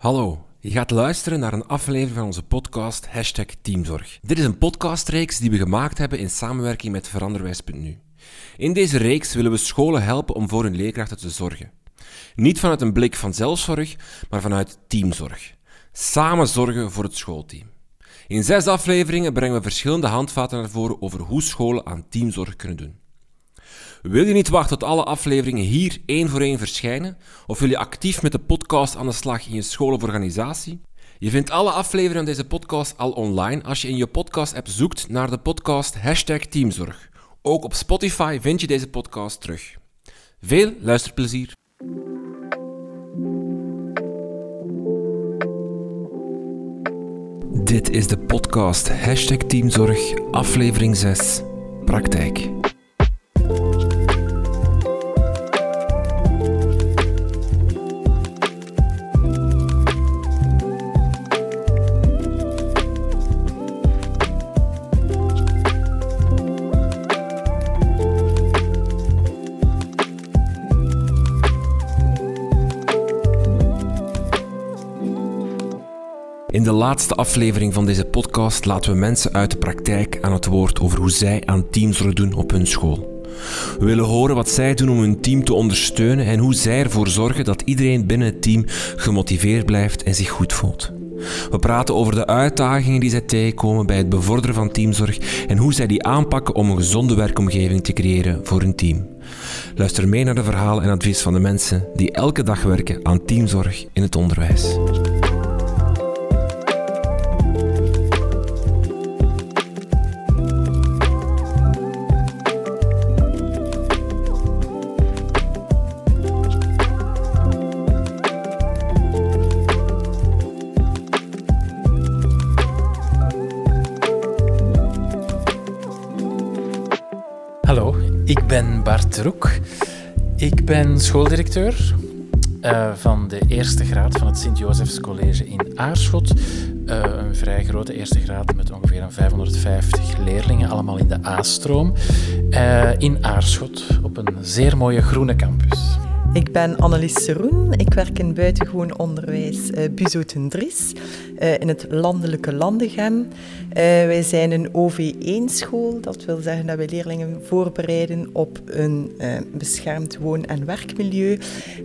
Hallo, je gaat luisteren naar een aflevering van onze podcast Hashtag Teamzorg. Dit is een podcastreeks die we gemaakt hebben in samenwerking met Veranderwijs.nu. In deze reeks willen we scholen helpen om voor hun leerkrachten te zorgen. Niet vanuit een blik van zelfzorg, maar vanuit teamzorg. Samen zorgen voor het schoolteam. In zes afleveringen brengen we verschillende handvaten naar voren over hoe scholen aan teamzorg kunnen doen. Wil je niet wachten tot alle afleveringen hier één voor één verschijnen? Of wil je actief met de podcast aan de slag in je school of organisatie? Je vindt alle afleveringen van deze podcast al online als je in je podcast-app zoekt naar de podcast hashtag Teamzorg. Ook op Spotify vind je deze podcast terug. Veel luisterplezier! Dit is de podcast hashtag Teamzorg, aflevering 6, praktijk. In de laatste aflevering van deze podcast laten we mensen uit de praktijk aan het woord over hoe zij aan teamzorg doen op hun school. We willen horen wat zij doen om hun team te ondersteunen en hoe zij ervoor zorgen dat iedereen binnen het team gemotiveerd blijft en zich goed voelt. We praten over de uitdagingen die zij tegenkomen bij het bevorderen van teamzorg en hoe zij die aanpakken om een gezonde werkomgeving te creëren voor hun team. Luister mee naar de verhalen en advies van de mensen die elke dag werken aan teamzorg in het onderwijs. Roek. Ik ben schooldirecteur uh, van de eerste graad van het Sint-Josefs College in Aarschot. Uh, een vrij grote eerste graad met ongeveer 550 leerlingen, allemaal in de A-stroom. Uh, in Aarschot, op een zeer mooie groene campus. Ik ben Annelies Seroen. Ik werk in buitengewoon onderwijs uh, Buzo Dries uh, in het landelijke Landegem. Uh, wij zijn een OV1-school. Dat wil zeggen dat wij leerlingen voorbereiden op een beschermd woon- en werkmilieu.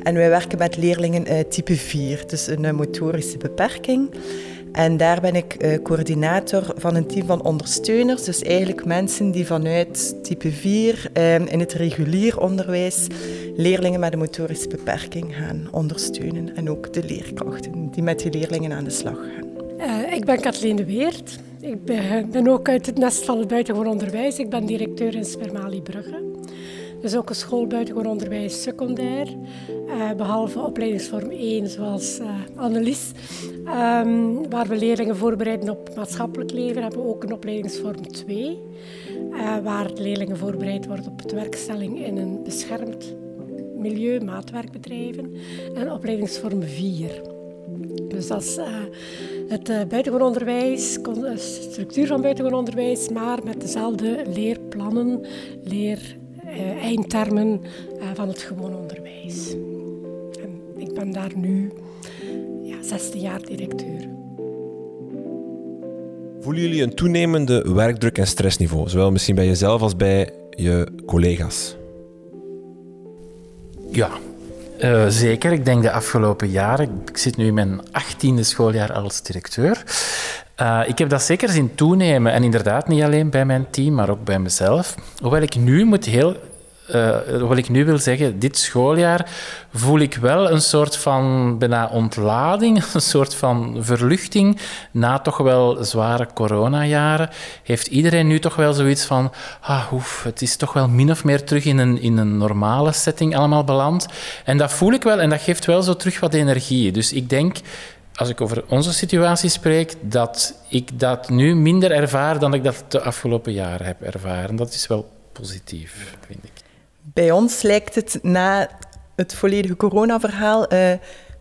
En wij werken met leerlingen type 4, dus een motorische beperking. En daar ben ik uh, coördinator van een team van ondersteuners. Dus eigenlijk mensen die vanuit type 4 uh, in het regulier onderwijs leerlingen met een motorische beperking gaan ondersteunen. En ook de leerkrachten die met die leerlingen aan de slag gaan. Uh, ik ben Kathleen de Weert. Ik ben, ben, ook uit het nest van het buitengewoon onderwijs. Ik ben directeur in Spermali Brugge. Dus ook een school buitengewoon onderwijs secundair. Uh, behalve opleidingsvorm 1, zoals uh, Annelies. Um, waar we leerlingen voorbereiden op maatschappelijk leven, hebben we ook een opleidingsvorm 2. Uh, waar leerlingen voorbereid worden op de werkstelling in een beschermd milieu, maatwerkbedrijven. En opleidingsvorm 4. Dus dat is het buitengewoon onderwijs, structuur van buitengewoon onderwijs, maar met dezelfde leerplannen, leer eindtermen uh, van het gewoon onderwijs. En ik ben daar nu ja, 16 jaar directeur. Voelen jullie een toenemende werkdruk en stressniveau, zowel misschien bij jezelf als bij je collega's? Ja, uh, zeker. Ik denk de afgelopen jaren. Ik zit nu in mijn achttiende schooljaar als directeur. Uh, ik heb dat zeker zien toenemen. En inderdaad, niet alleen bij mijn team, maar ook bij mezelf. Hoewel ik nu moet heel uh, wat ik nu wil zeggen, dit schooljaar voel ik wel een soort van bijna ontlading, een soort van verluchting. Na toch wel zware coronajaren heeft iedereen nu toch wel zoiets van, ah, oef, het is toch wel min of meer terug in een, in een normale setting allemaal beland. En dat voel ik wel en dat geeft wel zo terug wat energie. Dus ik denk als ik over onze situatie spreek, dat ik dat nu minder ervaar dan ik dat de afgelopen jaren heb ervaren. Dat is wel positief, vind ik. Bij ons lijkt het na het volledige coronaverhaal uh,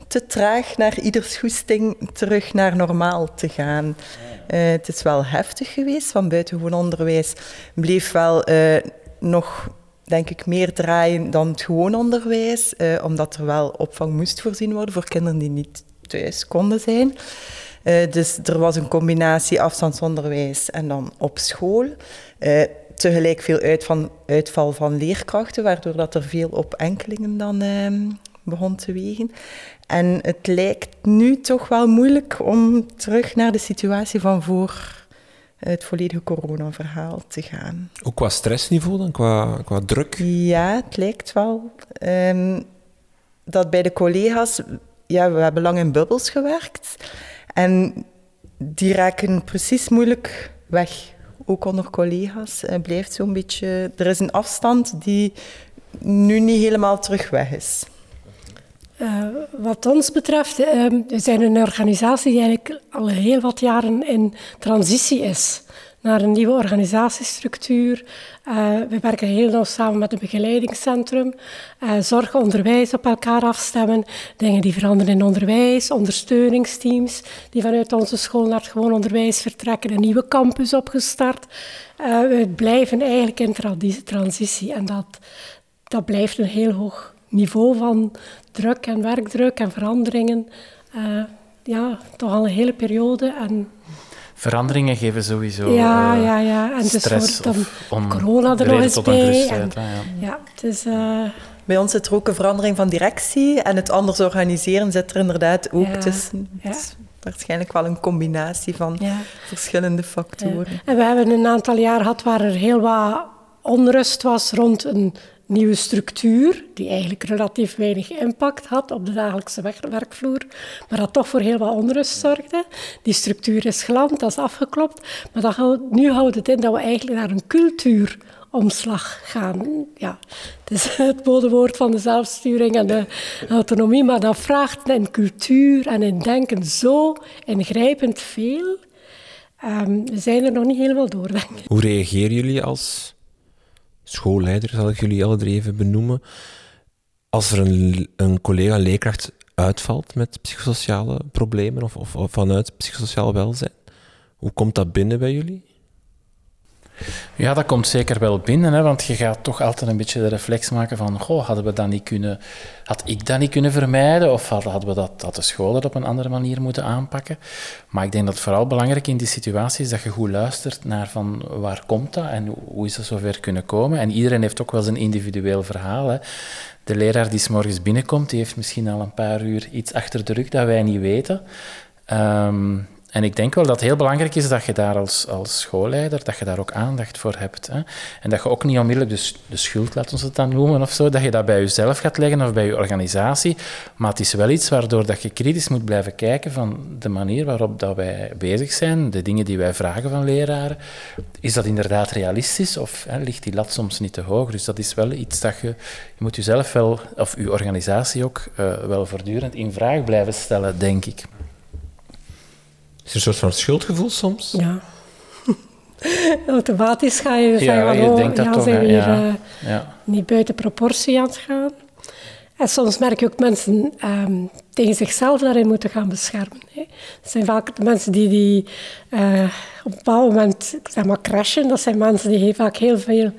te traag naar ieders goesting terug naar normaal te gaan. Uh, het is wel heftig geweest, van buitengewoon onderwijs bleef wel uh, nog denk ik, meer draaien dan het gewoon onderwijs, omdat er wel opvang moest voorzien worden voor kinderen die niet thuis konden zijn. Uh, dus er was een combinatie afstandsonderwijs en dan op school. Uh, tegelijk veel uit van, uitval van leerkrachten, waardoor dat er veel op enkelingen dan uh, begon te wegen. En het lijkt nu toch wel moeilijk om terug naar de situatie van voor het volledige coronaverhaal te gaan. Ook qua stressniveau dan, qua, qua druk? Ja, het lijkt wel. Um, dat bij de collega's, ja, we hebben lang in bubbels gewerkt. En die raken precies moeilijk weg. Ook onder collega's het blijft zo'n beetje... Er is een afstand die nu niet helemaal terug weg is. Uh, wat ons betreft, uh, we zijn een organisatie die eigenlijk al heel wat jaren in transitie is naar een nieuwe organisatiestructuur. Uh, we werken heel nauw samen met een begeleidingscentrum. Uh, zorg, onderwijs op elkaar afstemmen. Dingen die veranderen in onderwijs. Ondersteuningsteams die vanuit onze school naar het gewoon onderwijs vertrekken. Een nieuwe campus opgestart. Uh, we blijven eigenlijk in transitie. En dat, dat blijft een heel hoog niveau van druk en werkdruk en veranderingen. ja, toch al een hele periode. En veranderingen geven sowieso ja, uh, ja, ja. En dus stress dan corona er nog eens bij. En, ja. ja, dus, uh, bij ons zit er ook een verandering van directie en het anders organiseren zit er inderdaad ook ja, tussen. Ja. waarschijnlijk wel een combinatie van verschillende factoren. En we hebben een aantal jaar gehad waar er heel wat onrust was rond een nieuwe structuur, die eigenlijk relatief weinig impact had op de dagelijkse werkvloer, maar dat toch voor heel wat onrust zorgde. Die structuur is geland, dat is afgeklopt, maar dat, nu houdt het in dat we eigenlijk naar een cultuuromslag gaan. Ja, het is het modewoord van de zelfsturing en de autonomie, maar dat vraagt in cultuur en in denken zo ingrijpend veel. Um, we zijn er nog niet helemaal door, denk ik. Hoe reageren jullie als schoolleider, zal ik jullie alle drie even benoemen. Als er een, een collega leerkracht uitvalt met psychosociale problemen of, of, of vanuit psychosociaal welzijn, hoe komt dat binnen bij jullie? Ja, dat komt zeker wel binnen, hè, want je gaat toch altijd een beetje de reflex maken van goh, hadden we dat niet kunnen, had ik dat niet kunnen vermijden of hadden we dat, dat de school dat op een andere manier moeten aanpakken. Maar ik denk dat het vooral belangrijk in die situatie is dat je goed luistert naar van waar komt dat en hoe is dat zover kunnen komen. En iedereen heeft ook wel zijn individueel verhaal. Hè. De leraar die s morgens binnenkomt, die heeft misschien al een paar uur iets achter de rug dat wij niet weten. Um, en ik denk wel dat het heel belangrijk is dat je daar als, als schoolleider, dat je daar ook aandacht voor hebt. Hè? En dat je ook niet onmiddellijk de, de schuld, laat ons het dan noemen of zo, dat je dat bij jezelf gaat leggen of bij je organisatie. Maar het is wel iets waardoor dat je kritisch moet blijven kijken van de manier waarop dat wij bezig zijn, de dingen die wij vragen van leraren. Is dat inderdaad realistisch of hè, ligt die lat soms niet te hoog? Dus dat is wel iets dat je, moet jezelf wel, of je organisatie ook, uh, wel voortdurend in vraag blijven stellen, denk ik. Is er een soort van schuldgevoel soms? Ja. Automatisch ga je, ja, je, je denkt dat ja, toch, zijn ja. uh, ja. niet buiten proportie aan het gaan. En soms merk je ook mensen um, tegen zichzelf daarin moeten gaan beschermen. Hè. Dat zijn vaak de mensen die, die uh, op een bepaald moment zeg maar, crashen. Dat zijn mensen die vaak heel veel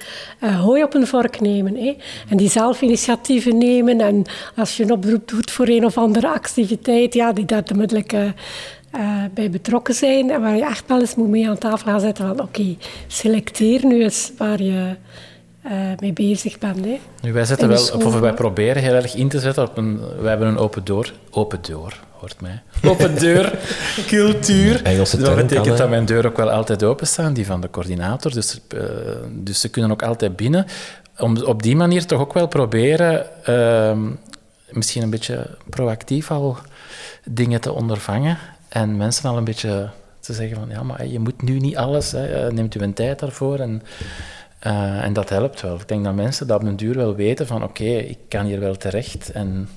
uh, hooi op een vork nemen. Hè. En die zelf initiatieven nemen. En als je een oproep doet voor een of andere activiteit, ja, die daar onmiddellijk uh, bij betrokken zijn en waar je echt wel eens moet mee aan tafel gaan zetten van oké, selecteer nu eens waar je uh, mee bezig bent. Hè. Nu, wij, zetten wel, of wij proberen heel erg in te zetten op een... Wij hebben een open deur... Open deur, hoort mij. Open deur cultuur. Engelse dat betekent dat mijn deur ook wel altijd open staan, die van de coördinator. Dus, uh, dus ze kunnen ook altijd binnen. Om op die manier toch ook wel proberen... Uh, misschien een beetje proactief al dingen te ondervangen. En mensen al een beetje te zeggen van, ja, maar je moet nu niet alles, hè, neemt u een tijd daarvoor. En, uh, en dat helpt wel. Ik denk dat mensen dat op duur wel weten van, oké, ik kan hier wel terecht. En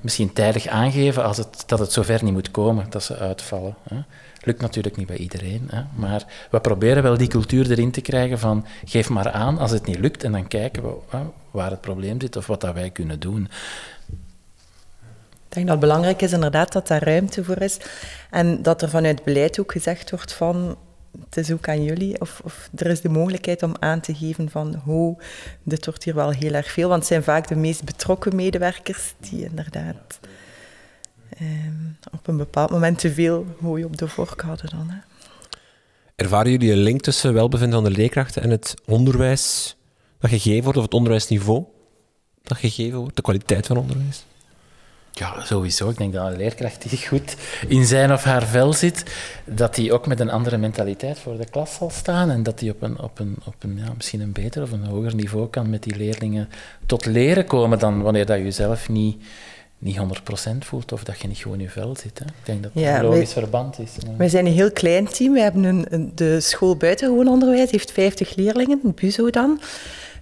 misschien tijdig aangeven als het, dat het zover niet moet komen, dat ze uitvallen. Hè. Lukt natuurlijk niet bij iedereen, hè, maar we proberen wel die cultuur erin te krijgen van geef maar aan als het niet lukt en dan kijken we waar het probleem zit of wat dat wij kunnen doen. Ik denk dat belangrijk is inderdaad dat daar ruimte voor is. En dat er vanuit beleid ook gezegd wordt van het is ook aan jullie, of, of er is de mogelijkheid om aan te geven van hoe dit wordt hier wel heel erg veel. Want het zijn vaak de meest betrokken medewerkers die inderdaad ehm, op een bepaald moment te veel hooi op de vork hadden dan. Ervaren jullie een link tussen welbevinden van de leerkrachten en het onderwijs dat gegeven wordt, of het onderwijsniveau dat gegeven wordt, de kwaliteit van onderwijs? Ja, sowieso. Ik denk dat een leerkracht die goed in zijn of haar vel zit, dat die ook met een andere mentaliteit voor de klas zal staan en dat die op een, op een, op een ja, misschien een beter of een hoger niveau kan met die leerlingen tot leren komen dan wanneer dat je zelf niet, niet 100% voelt of dat je niet gewoon in je vel zit. Hè. Ik denk dat dat Ja, een logisch wij- verband is. Wij zijn een heel klein team. We hebben een, een- de school buitengewoon onderwijs heeft 50 leerlingen, BUZO dan.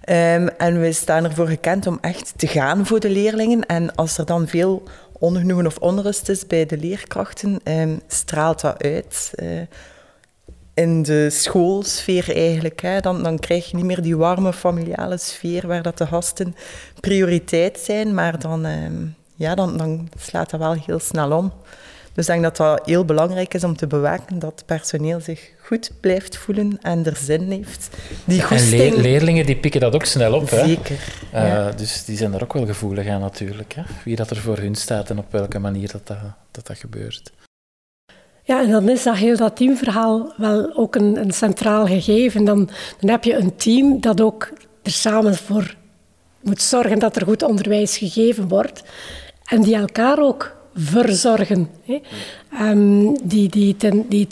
Ehm, en we staan ervoor gekend om echt te gaan voor de leerlingen. En als er dan veel ongenoegen of onrust is bij de leerkrachten, ehm, straalt dat uit. eh, in de schoolsfeer eigenlijk. Hè. Dan, dan krijg je niet meer die warme familiale sfeer waar dat de gasten prioriteit zijn, maar dan, ehm, ja, dan, dan slaat dat wel heel snel om. Dus ik denk dat dat heel belangrijk is om te bewaken dat het personeel zich goed blijft voelen en er zin heeft. Die En leerlingen die pikken dat ook snel op. Hè. zeker. Eh, ja. Dus die zijn er ook wel gevoelig aan natuurlijk. Hè. Wie dat er voor hun staat en op welke manier dat, dat, dat, dat gebeurt. Ja, en dan is dat heel dat teamverhaal wel ook een, een centraal gegeven. Dan, dan heb je een team dat ook er samen voor moet zorgen dat er goed onderwijs gegeven wordt. En die elkaar ook verzorgen. Hè. Ehm, die, die, ten, die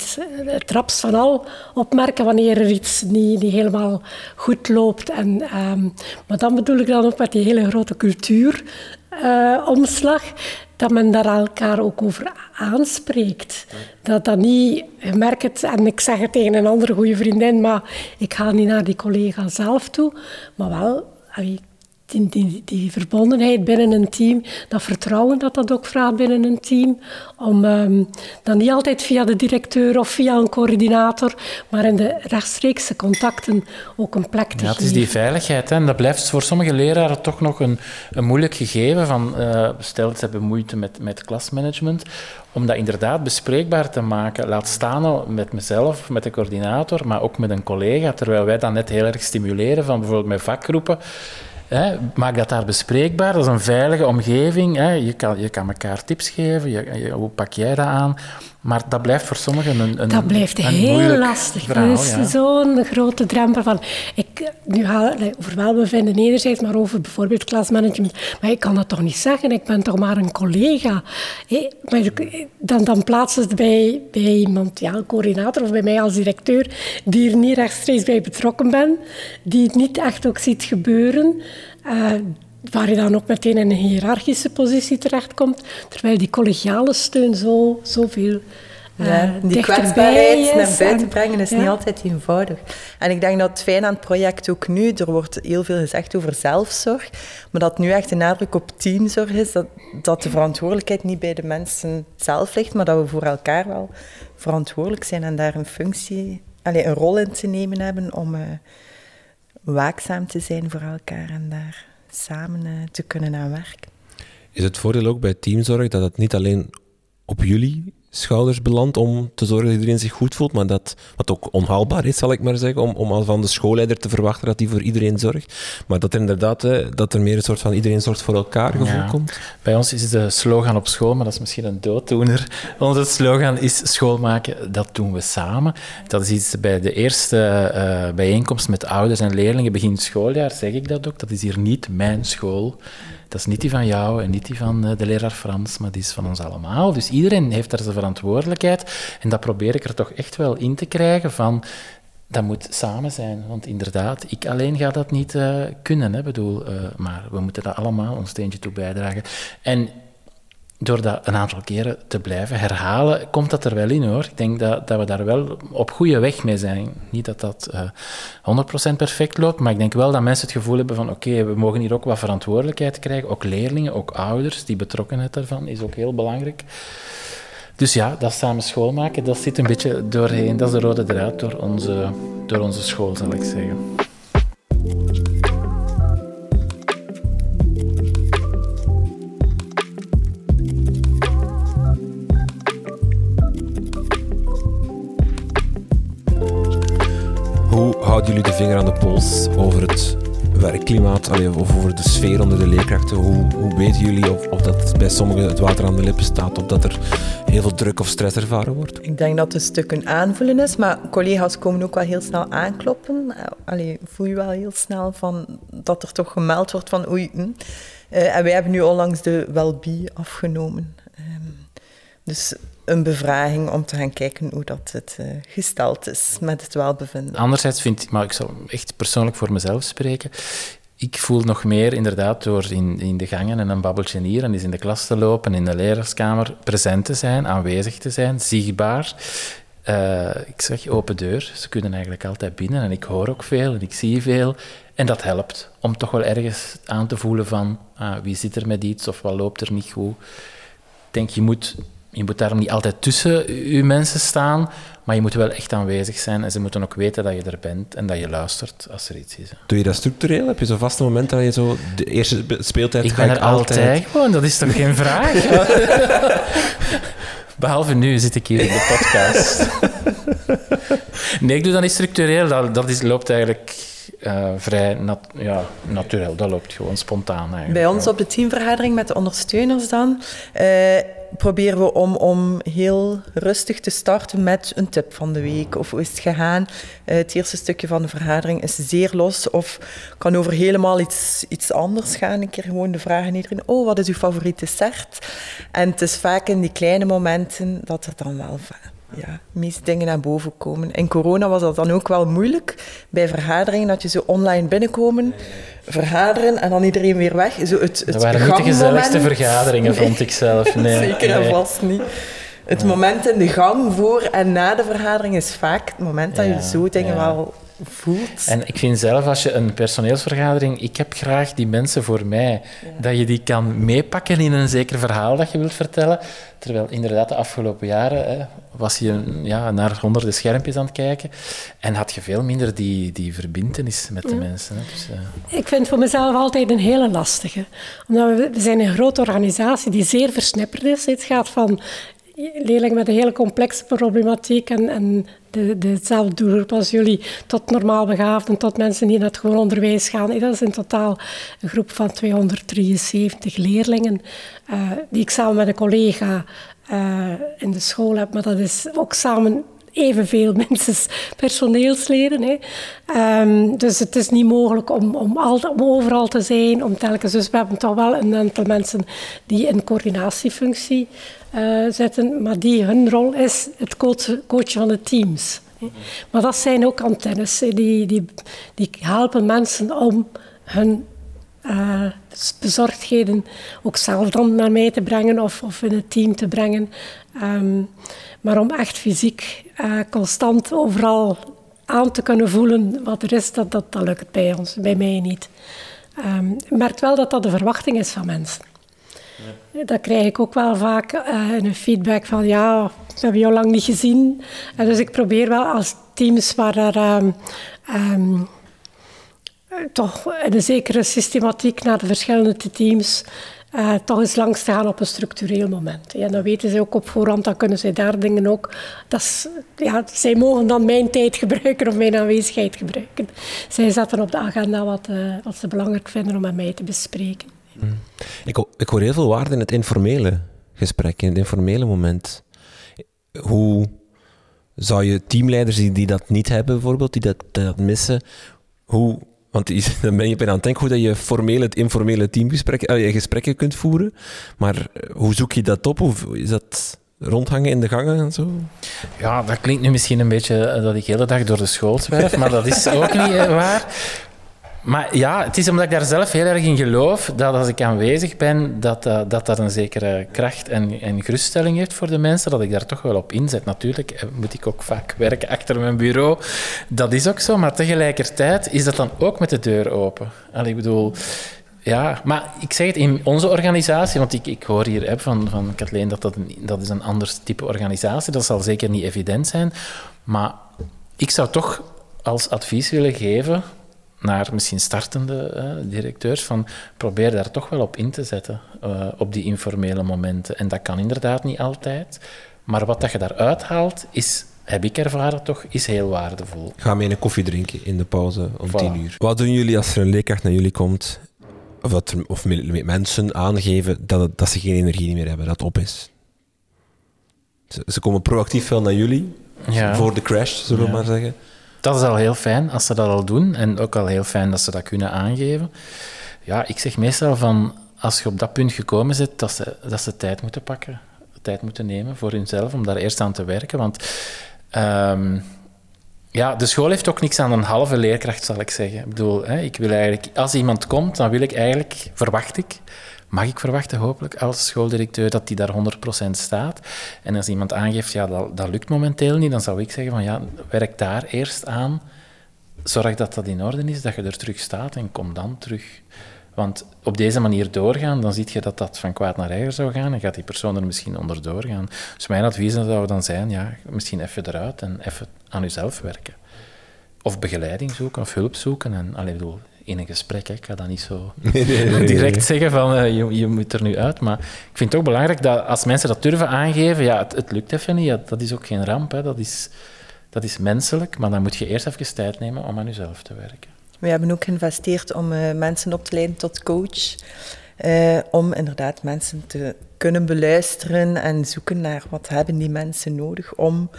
het, raps van al opmerken wanneer er iets niet, niet helemaal goed loopt. En, ehm, maar dan bedoel ik dan ook met die hele grote cultuuromslag, dat men daar elkaar ook over aanspreekt. Dat dat niet, je merkt het, en ik zeg het tegen een andere goede vriendin, maar ik ga niet naar die collega zelf toe, maar wel... die, die, die verbondenheid binnen een team, dat vertrouwen dat dat ook vraagt binnen een team, om ehm, dan niet altijd via de directeur of via een coördinator, maar in de rechtstreekse contacten ook een plek te Ja, het is geven. die veiligheid. Hè. En dat blijft voor sommige leraren toch nog een, een moeilijk gegeven. Van, eh, stel, ze hebben moeite met, met klasmanagement. Om dat inderdaad bespreekbaar te maken. Laat staan al met mezelf, met de coördinator, maar ook met een collega. Terwijl wij dat net heel erg stimuleren, van bijvoorbeeld met vakgroepen. Hè, maak dat daar bespreekbaar. Dat is een veilige omgeving. Hè. Je, kan, je kan elkaar tips geven. Je, hoe pak jij dat aan? Maar dat blijft voor sommigen een, een Dat blijft een heel lastig. verhaal, dat is ja. zo'n grote drempel van... Ik, nu ik over welbevinden enerzijds, maar over bijvoorbeeld klasmanagement. Maar ik kan dat toch niet zeggen? Ik ben toch maar een collega. Hé, maar dan, dan plaatsen ze het bij, bij iemand, ja, een coördinator of bij mij als directeur, die er niet rechtstreeks bij betrokken ben, die het niet echt ook ziet gebeuren. eh, waar je dan ook meteen in een hiërarchische positie terechtkomt, terwijl die collegiale steun zo, zoveel eh, Ja, die dichterbij kwetsbaarheid naar buiten en- brengen is ja. niet altijd eenvoudig. En ik denk dat het fijn aan het project ook nu, er wordt heel veel gezegd over zelfzorg, maar dat nu echt de nadruk op teamzorg is, dat, dat de verantwoordelijkheid niet bij de mensen zelf ligt, maar dat we voor elkaar wel verantwoordelijk zijn en daar een functie, allee, een rol in te nemen hebben om eh, waakzaam te zijn voor elkaar en daar samen eh, te kunnen aan werken. Is het voordeel ook bij teamzorg dat het niet alleen op jullie schouders belandt om te zorgen dat iedereen zich goed voelt, maar dat, wat ook onhaalbaar is, zal ik maar zeggen, om, om al van de schoolleider te verwachten dat hij voor iedereen zorgt, maar dat er inderdaad hè, dat er meer een soort van iedereen zorgt voor elkaar gevoel Ja. komt? Bij ons is de slogan op school, maar dat is misschien een dooddoener. Onze slogan is schoolmaken, dat doen we samen. Dat is iets bij de eerste eh, bijeenkomst met ouders en leerlingen begin schooljaar, zeg ik dat ook. Dat is hier niet mijn school. Dat is niet die van jou en niet die van eh, de leraar Frans, maar die is van ons allemaal. Dus iedereen heeft daar zijn verantwoordelijkheid. En dat probeer ik er toch echt wel in te krijgen van... Dat moet samen zijn, want inderdaad, ik alleen ga dat niet eh, kunnen. Hè, bedoel, eh, maar we moeten dat allemaal ons steentje toe bijdragen. En door dat een aantal keren te blijven herhalen, komt dat er wel in hoor. Ik denk dat, dat we daar wel op goede weg mee zijn. Niet dat dat eh 100% perfect loopt, maar ik denk wel dat mensen het gevoel hebben van oké, we mogen hier ook wat verantwoordelijkheid krijgen. Ook leerlingen, ook ouders, die betrokkenheid daarvan is ook heel belangrijk. Dus ja, dat samen schoolmaken, dat zit een beetje doorheen. Dat is de rode draad door onze, door onze school, zal ik zeggen. Jullie de vinger aan de pols over het werkklimaat of over de sfeer onder de leerkrachten? Hoe, hoe weten jullie of, of dat bij sommigen het water aan de lippen staat of dat er heel veel druk of stress ervaren wordt? Ik denk dat het een stuk een aanvullen is, maar collega's komen ook wel heel snel aankloppen. Allee, voel je wel heel snel van dat er toch gemeld wordt van oei. Hm. Uh, en wij hebben nu onlangs de Welby afgenomen. Um, dus een bevraging om te gaan kijken hoe dat het uh, gesteld is met het welbevinden. Anderzijds vind ik, maar ik zal echt persoonlijk voor mezelf spreken, ik voel nog meer inderdaad door in, in de gangen en een babbeltje hier en eens in de klas te lopen, in de leraarskamer present te zijn, aanwezig te zijn, zichtbaar. Uh, ik zeg open deur, ze kunnen eigenlijk altijd binnen en ik hoor ook veel en ik zie veel. En dat helpt om toch wel ergens aan te voelen van ah, wie zit er met iets of wat loopt er niet goed. Ik denk, je moet je moet daarom niet altijd tussen je mensen staan, maar je moet wel echt aanwezig zijn en ze moeten ook weten dat je er bent en dat je luistert als er iets is. Doe je dat structureel? Heb je zo'n vaste moment dat je zo de eerste speeltijd ik ben er altijd gewoon, dat is toch geen vraag? Behalve nu zit ik hier in de podcast. nee, ik doe dat niet structureel. Dat, dat is, loopt eigenlijk uh, vrij nat ja, natuurlijk. Dat loopt gewoon spontaan eigenlijk. Bij ons op de teamvergadering met de ondersteuners dan... Uh, proberen we om, om heel rustig te starten met een tip van de week. Of hoe is het gegaan? Uh, het eerste stukje van de vergadering is zeer los of kan over helemaal iets, iets anders gaan. Een keer gewoon de vraag aan iedereen, oh, wat is uw favoriete dessert? En het is vaak in die kleine momenten dat er dan wel ja, meest dingen naar boven komen. In corona was dat dan ook wel moeilijk bij vergaderingen, dat je zo online binnenkomen, vergaderen en dan iedereen weer weg. Zo het, het dat waren niet de gezelligste vergaderingen, vond ik zelf. Nee, Zeker en vast niet. Het moment in de gang voor en na de vergadering is vaak het moment dat je zo dingen wel voelt. En ik vind zelf, als je een personeelsvergadering... Ik heb graag die mensen voor mij. Dat je die kan meepakken in een zeker verhaal dat je wilt vertellen. Terwijl inderdaad de afgelopen jaren hè, was je ja, naar honderden schermpjes aan het kijken. En had je veel minder die, die verbindenis met de mensen. Hè. Dus, uh... Ik vind voor mezelf altijd een hele lastige. Omdat we, we zijn een grote organisatie die zeer versnipperd is. Het gaat van leerlingen met een hele complexe problematiek en, en de, dezelfde doelgroep als jullie, tot normaal begaafden, tot mensen die naar het gewoon onderwijs gaan. Dat is in totaal een groep van 273 leerlingen, uh, die ik samen met een collega uh, in de school heb, maar dat is ook samen evenveel minstens personeelsleden. Hè. Um, dus het is niet mogelijk om, om, al, om, overal te zijn, om telkens. Dus we hebben toch wel een aantal mensen die een coördinatiefunctie uh, zitten, maar die hun rol is het coachen, coachen van de teams. Maar dat zijn ook antennes, die, die, die helpen mensen om hun uh, bezorgdheden ook zelf dan naar mij te brengen of, of in het team te brengen. Um, maar om echt fysiek uh, constant overal aan te kunnen voelen wat er is, dat, dat, dat lukt bij ons, bij mij niet. Um, ik merk wel dat dat de verwachting is van mensen. Ja. Dat krijg ik ook wel vaak uh, in een feedback van ja, we hebben jou lang niet gezien. Uh, dus ik probeer wel als teams waar er um, um, toch een zekere systematiek naar de verschillende teams uh, toch eens langs te gaan op een structureel moment. En dan weten ze ook op voorhand, dan kunnen ze daar dingen ook... Dat is, ja, zij mogen dan mijn tijd gebruiken of mijn aanwezigheid gebruiken. Zij zetten op de agenda wat, wat ze belangrijk vinden om met mij te bespreken. Hmm. Ik, ik hoor heel veel waarde in het informele gesprek, in het informele moment. Hoe zou je teamleiders die, die dat niet hebben, bijvoorbeeld, die dat, dat missen, hoe want dan ben je bijna aan het denken hoe dat je formele, informele teamgesprekken uh, gesprekken kunt voeren. Maar eh, hoe zoek je dat op? Hoe is dat rondhangen in de gangen en zo? Ja, dat klinkt nu misschien een beetje eh, dat ik de hele dag door de school zwerf, maar dat is ook niet waar. Maar ja, het is omdat ik daar zelf heel erg in geloof dat als ik aanwezig ben, dat uh, dat, dat een zekere kracht en, en geruststelling heeft voor de mensen, dat ik daar toch wel op inzet. Natuurlijk eh, moet ik ook vaak werken achter mijn bureau. Dat is ook zo, maar tegelijkertijd is dat dan ook met de deur open. Allee, ik bedoel, ja, maar ik zeg het in onze organisatie, want ik, ik hoor hier van, van Kathleen dat dat een, dat is een ander type organisatie. Dat zal zeker niet evident zijn. Maar ik zou toch als advies willen geven naar misschien startende uh, directeurs, van probeer daar toch wel op in te zetten, uh, op die informele momenten. En dat kan inderdaad niet altijd. Maar wat dat je daaruit haalt, is heb ik ervaren toch, is heel waardevol. Ga mee een koffie drinken in de pauze om tien uur. Wat doen jullie als er een leerkracht naar jullie komt, of, dat er, of mensen aangeven dat, dat ze geen energie meer hebben, dat het op is? Ze, ze komen proactief veel naar jullie, Ja. voor de crash, zullen we Ja. maar zeggen. Dat is al heel fijn als ze dat al doen en ook al heel fijn dat ze dat kunnen aangeven. Ja, ik zeg meestal van als je op dat punt gekomen bent, dat ze, dat ze tijd moeten pakken, tijd moeten nemen voor hunzelf om daar eerst aan te werken. Want ehm, ja, de school heeft ook niks aan een halve leerkracht, zal ik zeggen. Ik bedoel, hè, ik wil eigenlijk, als iemand komt, dan wil ik eigenlijk, verwacht ik, mag ik verwachten hopelijk als schooldirecteur, dat die daar 100% staat. En als iemand aangeeft, ja, dat, dat lukt momenteel niet, dan zou ik zeggen van ja, werk daar eerst aan. Zorg dat dat in orde is, dat je er terug staat en kom dan terug. Want op deze manier doorgaan, dan zie je dat dat van kwaad naar erger zou gaan en gaat die persoon er misschien onder doorgaan. Dus mijn advies zou dan zijn, ja, misschien even eruit en even aan jezelf werken. Of begeleiding zoeken of hulp zoeken. En, allee, bedoel, in een gesprek, hè, ik ga dat niet zo direct zeggen van eh, je, je moet er nu uit. Maar ik vind het ook belangrijk dat als mensen dat durven aangeven, ja, het, het lukt even niet, ja, dat is ook geen ramp, hè, dat, is, dat is menselijk. Maar dan moet je eerst even tijd nemen om aan jezelf te werken. We hebben ook geïnvesteerd om eh, mensen op te leiden tot coach. eh, om inderdaad mensen te kunnen beluisteren en zoeken naar wat hebben die mensen nodig om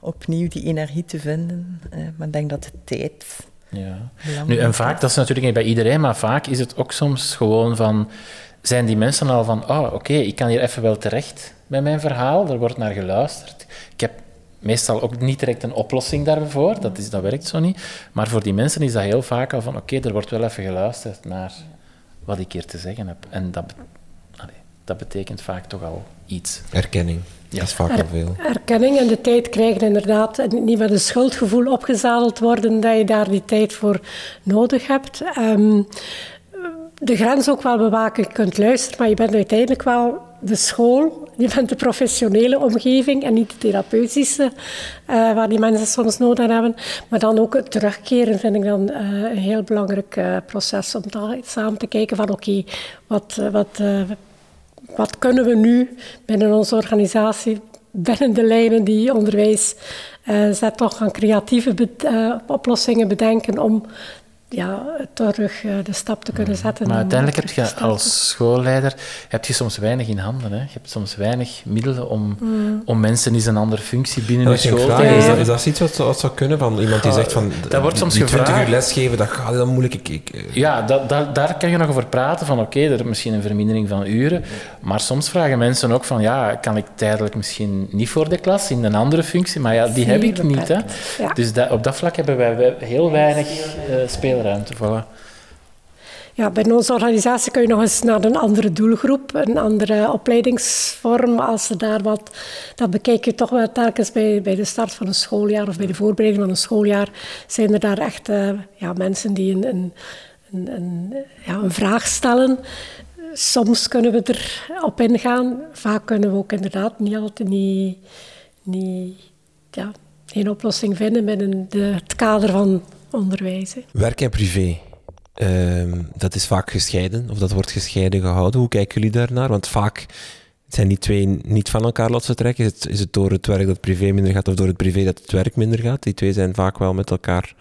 opnieuw die energie te vinden. Eh, maar ik denk dat de tijd Ja. Nu, en vaak, dat is natuurlijk niet bij iedereen, maar vaak is het ook soms gewoon van... Zijn die mensen al van, oh, oké, ik kan hier even wel terecht met mijn verhaal, er wordt naar geluisterd. Ik heb meestal ook niet direct een oplossing daarvoor, dat, is, dat werkt zo niet. Maar voor die mensen is dat heel vaak al van, oké, er wordt wel even geluisterd naar wat ik hier te zeggen heb. En dat, allee, dat betekent vaak toch al iets. Erkenning, dat is vaak al veel. Erkenning en de tijd krijgen inderdaad. En niet met een schuldgevoel opgezadeld worden dat je daar die tijd voor nodig hebt. Ehm, de grens ook wel bewaken. Je kunt luisteren, maar je bent uiteindelijk wel de school. Je bent de professionele omgeving en niet de therapeutische, eh, waar die mensen soms nood aan hebben. Maar dan ook het terugkeren vind ik dan eh, een heel belangrijk eh, proces. Om daar samen te kijken van oké, wat, wat, wat kunnen we nu binnen onze organisatie, binnen de lijnen die onderwijs eh zet, toch aan creatieve eh, oplossingen bedenken om ja, terug eh, de stap te kunnen zetten. Maar om uiteindelijk heb je als schoolleider heb je soms weinig in handen. Hè? Je hebt soms weinig middelen om, Mm. om mensen eens een andere functie binnen een school te Is, geven. dat, is dat iets wat, wat zou kunnen van iemand die zegt van dat wordt soms die 20 gevraagd. uur lesgeven, dat gaat dan moeilijk. Ik, ik, eh, Ja, dat, dat- daar kan je nog over praten. Van oké, er is misschien een vermindering van uren. Maar soms vragen mensen ook van ja, kan ik tijdelijk misschien niet voor de klas in een andere functie? Maar ja, die heb ik niet. Hè. ja. Dus dat, op dat vlak hebben wij heel weinig eh, Voilà. Ja, binnen onze organisatie kun je nog eens naar een andere doelgroep, een andere opleidingsvorm. Als ze daar wat, dat bekijk je toch wel telkens bij, bij de start van een schooljaar of bij de voorbereiding van een schooljaar. Zijn er daar echt eh, ja, mensen die een, een, een, een, ja, een vraag stellen. Soms kunnen we erop ingaan. Vaak kunnen we ook inderdaad niet altijd niet, niet, ja, geen oplossing vinden binnen de, het kader van onderwijs. hè. Werk en privé. Ehm, dat is vaak gescheiden, of dat wordt gescheiden gehouden. Hoe kijken jullie daarnaar? Want vaak zijn die twee niet van elkaar los te trekken. Is het, is het door het werk dat het privé minder gaat, of door het privé dat het werk minder gaat? Die twee zijn vaak wel met elkaar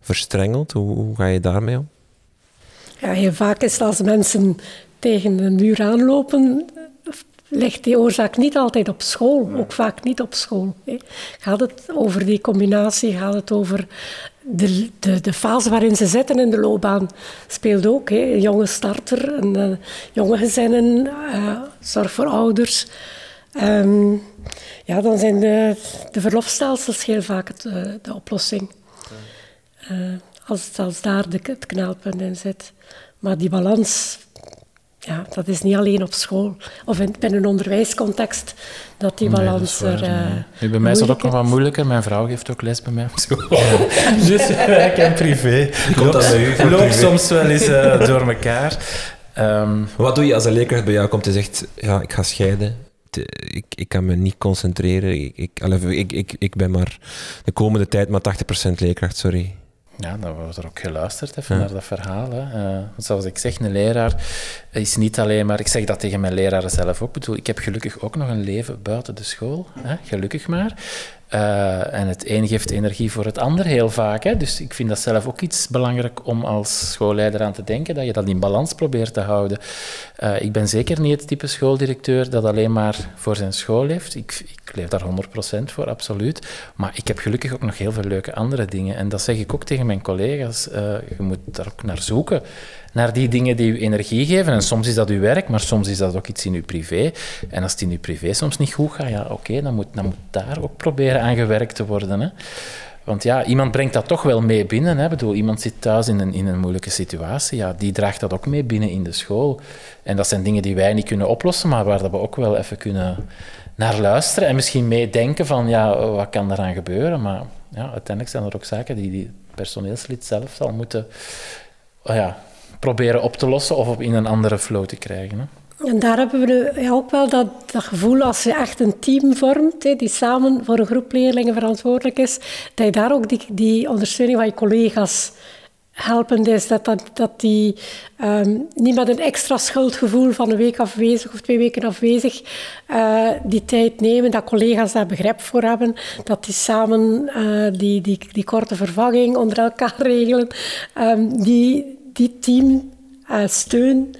verstrengeld. Hoe, hoe ga je daarmee om? Ja, heel vaak is als mensen tegen een muur aanlopen, ligt die oorzaak niet altijd op school, ook vaak niet op school. Gaat het over die combinatie, gaat het over de, de, de fase waarin ze zitten in de loopbaan, speelt ook. Hè. Een jonge starter, een, eh, jonge gezinnen, eh, zorg voor ouders. Ehm, ja, dan zijn de, de verlofstelsels heel vaak het, eh, de oplossing. Als, als daar de, het knelpunt in zit. Maar die balans, ja, dat is niet alleen op school of in, binnen een onderwijscontext dat die Nee, dat balans waar, er. eh, nee. Nu, bij mij is dat ook nog wat moeilijker. Mijn vrouw geeft ook les bij mij op school. dus werk en privé. komt dan bij u voor loopt soms wel eens eh, door elkaar. Ehm, Wat doe je als een leerkracht bij jou komt en zegt, ja, ik ga scheiden. Ik, ik kan me niet concentreren. Ik, ik, ik, ik, ik ben maar de komende tijd maar 80% leerkracht, sorry. Ja, dan wordt er ook geluisterd even Ja. naar dat verhaal. Hè. Eh, want zoals ik zeg, een leraar is niet alleen maar, ik zeg dat tegen mijn leraren zelf ook, ik bedoel, ik heb gelukkig ook nog een leven buiten de school, hè? gelukkig maar. Uh, en het een geeft energie voor het ander heel vaak. Hè? Dus ik vind dat zelf ook iets belangrijk om als schoolleider aan te denken, dat je dat in balans probeert te houden. Uh, ik ben zeker niet het type schooldirecteur dat alleen maar voor zijn school leeft. Ik, ik leef daar 100% voor, absoluut. Maar ik heb gelukkig ook nog heel veel leuke andere dingen. En dat zeg ik ook tegen mijn collega's. Uh, je moet daar ook naar zoeken naar die dingen die u energie geven. En soms is dat uw werk, maar soms is dat ook iets in uw privé. En als het in uw privé soms niet goed gaat, ja, oké, dan, moet, dan moet daar ook proberen aan gewerkt te worden. Hè. Want ja, iemand brengt dat toch wel mee binnen. Hè. Ik bedoel, iemand zit thuis in een, in een moeilijke situatie. Ja, die draagt dat ook mee binnen in de school. En dat zijn dingen die wij niet kunnen oplossen, maar waar we ook wel even kunnen naar luisteren. En misschien meedenken van, ja, wat kan eraan gebeuren? Maar ja, uiteindelijk zijn er ook zaken die die personeelslid zelf zal moeten oh ja, proberen op te lossen of op in een andere flow te krijgen. Hè. En daar hebben we ook wel dat, gevoel als je echt een team vormt, die samen voor een groep leerlingen verantwoordelijk is, dat je daar ook die, die ondersteuning van je collega's helpend is. Dat, dat, die um, niet met een extra schuldgevoel van een week afwezig of twee weken afwezig uh, die tijd nemen, dat collega's daar begrip voor hebben, dat die samen uh, die, die, die korte vervanging onder elkaar regelen, um, die, die teamsteun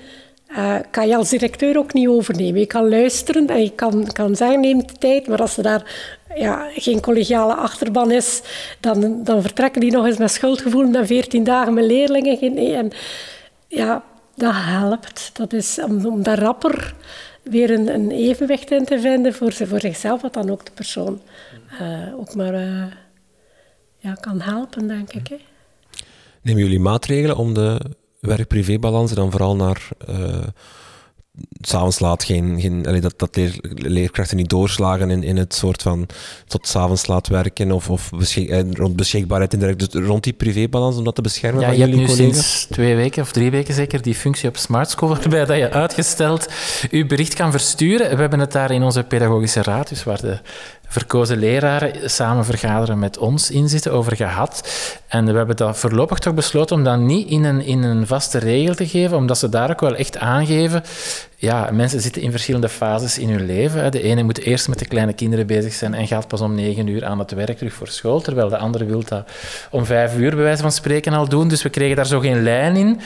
uh, uh, kan je als directeur ook niet overnemen. Je kan luisteren en je kan, kan zeggen, neem de tijd, maar als er daar ja, geen collegiale achterban is, dan, dan vertrekken die nog eens met schuldgevoel na 14 dagen met leerlingen. En ja, dat helpt. Dat is om, daar rapper weer een, evenwicht in te vinden voor, voor zichzelf, wat dan ook de persoon uh, ook maar ja, kan helpen, denk ik. Hè. Nemen jullie maatregelen om de werk-privé-balans dan vooral naar uh, s'avonds laat geen, geen dat, dat leer, leerkrachten niet doorslagen in, in het soort van tot s'avonds laat werken of, of beschik, eh, rond beschikbaarheid in de, dus rond die privébalans om dat te beschermen ja, van je jullie hebt nu collega's? sinds twee weken of drie weken zeker die functie op Smart School waarbij dat je uitgesteld je bericht kan versturen. We hebben het daar in onze pedagogische raad, dus waar de verkozen leraren samen vergaderen met ons inzitten over gehad. En we hebben dat voorlopig toch besloten om dat niet in een, in een vaste regel te geven, omdat ze daar ook wel echt aangeven. Ja, mensen zitten in verschillende fases in hun leven. De ene moet eerst met de kleine kinderen bezig zijn en gaat pas om negen uur aan het werk terug voor school, terwijl de andere wil dat om vijf uur bij van spreken al doen. Dus we kregen daar zo geen lijn in. Uh,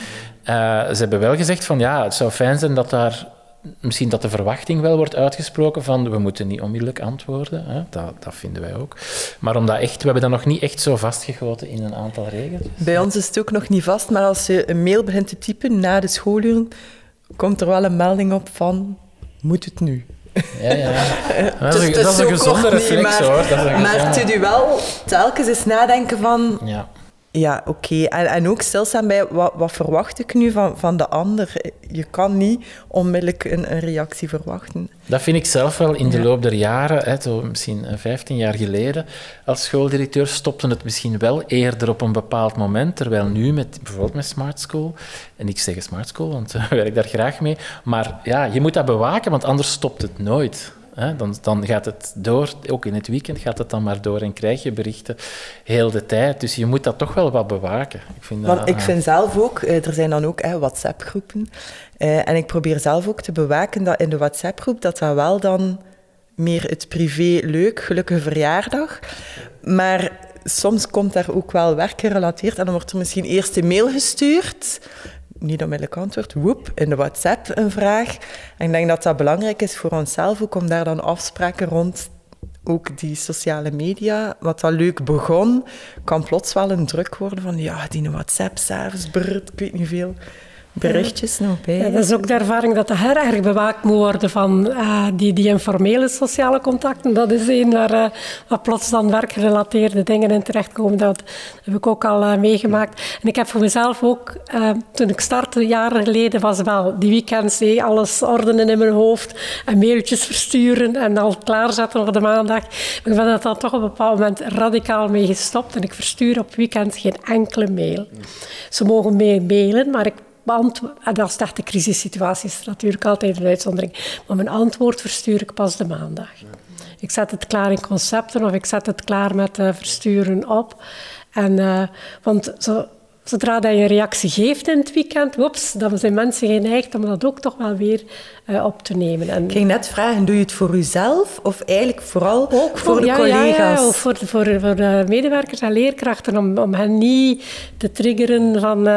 ze hebben wel gezegd van ja, het zou fijn zijn dat daar misschien dat de verwachting wel wordt uitgesproken van we moeten niet onmiddellijk antwoorden. Hè? Dat, dat, vinden wij ook. Maar omdat echt, we hebben dat nog niet echt zo vastgegoten in een aantal regels. Bij ons is het ook nog niet vast, maar als je een mail begint te typen na de schooluren, komt er wel een melding op van moet het nu? Ja, ja. Dat is, dus, dat is een gezonde reflex, hoor. Dat is maar het doet u wel telkens eens nadenken van... Ja. Ja, oké. Okay. En, en ook stilstaan bij wat, wat verwacht ik nu van, van de ander. Je kan niet onmiddellijk een, een reactie verwachten. Dat vind ik zelf wel in de ja. loop der jaren, hè, zo misschien 15 jaar geleden, als schooldirecteur stopte het misschien wel eerder op een bepaald moment, terwijl nu met bijvoorbeeld met Smart School, en ik zeg Smart School, want ik werk daar graag mee, maar ja, je moet dat bewaken, want anders stopt het nooit. Hè, dan, dan gaat het door, ook in het weekend gaat het dan maar door en krijg je berichten heel de tijd. Dus je moet dat toch wel wat bewaken. Ik vind, Want ik vind zelf ook, er zijn dan ook WhatsApp-groepen. en ik probeer zelf ook te bewaken dat in de WhatsApp-groep dat dat wel dan meer het privé leuk, gelukkige verjaardag. Maar soms komt daar ook wel werk gerelateerd en dan wordt er misschien eerst een mail gestuurd niet onmiddellijk antwoord, woep, in de WhatsApp een vraag. En ik denk dat dat belangrijk is voor onszelf ook om daar dan afspraken rond ook die sociale media, wat dat leuk begon, kan plots wel een druk worden van ja, die WhatsApp, s'avonds, ik weet niet veel berichtjes ja. nog bij. Ja, dat is ook de ervaring dat er heel erg bewaakt moet worden van uh, die, die informele sociale contacten. Dat is een waar, uh, waar plots dan werkgerelateerde dingen in terechtkomen. Dat heb ik ook al uh, meegemaakt. En ik heb voor mezelf ook, toen ik startte jaren geleden, was wel die weekends hey, alles ordenen in mijn hoofd en mailtjes versturen en al klaarzetten voor de maandag. Maar ik ben dat dan toch op een bepaald moment radicaal mee gestopt en ik verstuur op weekend geen enkele mail. Ze mogen mee mailen, maar ik en als het echt een crisissituatie is, is natuurlijk altijd een uitzondering. Maar mijn antwoord verstuur ik pas de maandag. Ik zet het klaar in concepten of ik zet het klaar met uh, versturen op. En, uh, want zo, zodra dat je een reactie geeft in het weekend, dan zijn mensen geneigd om dat ook toch wel weer uh, op te nemen. En ik ging net vragen, doe je het voor jezelf of eigenlijk vooral ook voor, de ja, collega's? Ja, ja, of voor, voor, voor de medewerkers en leerkrachten, om, om hen niet te triggeren van...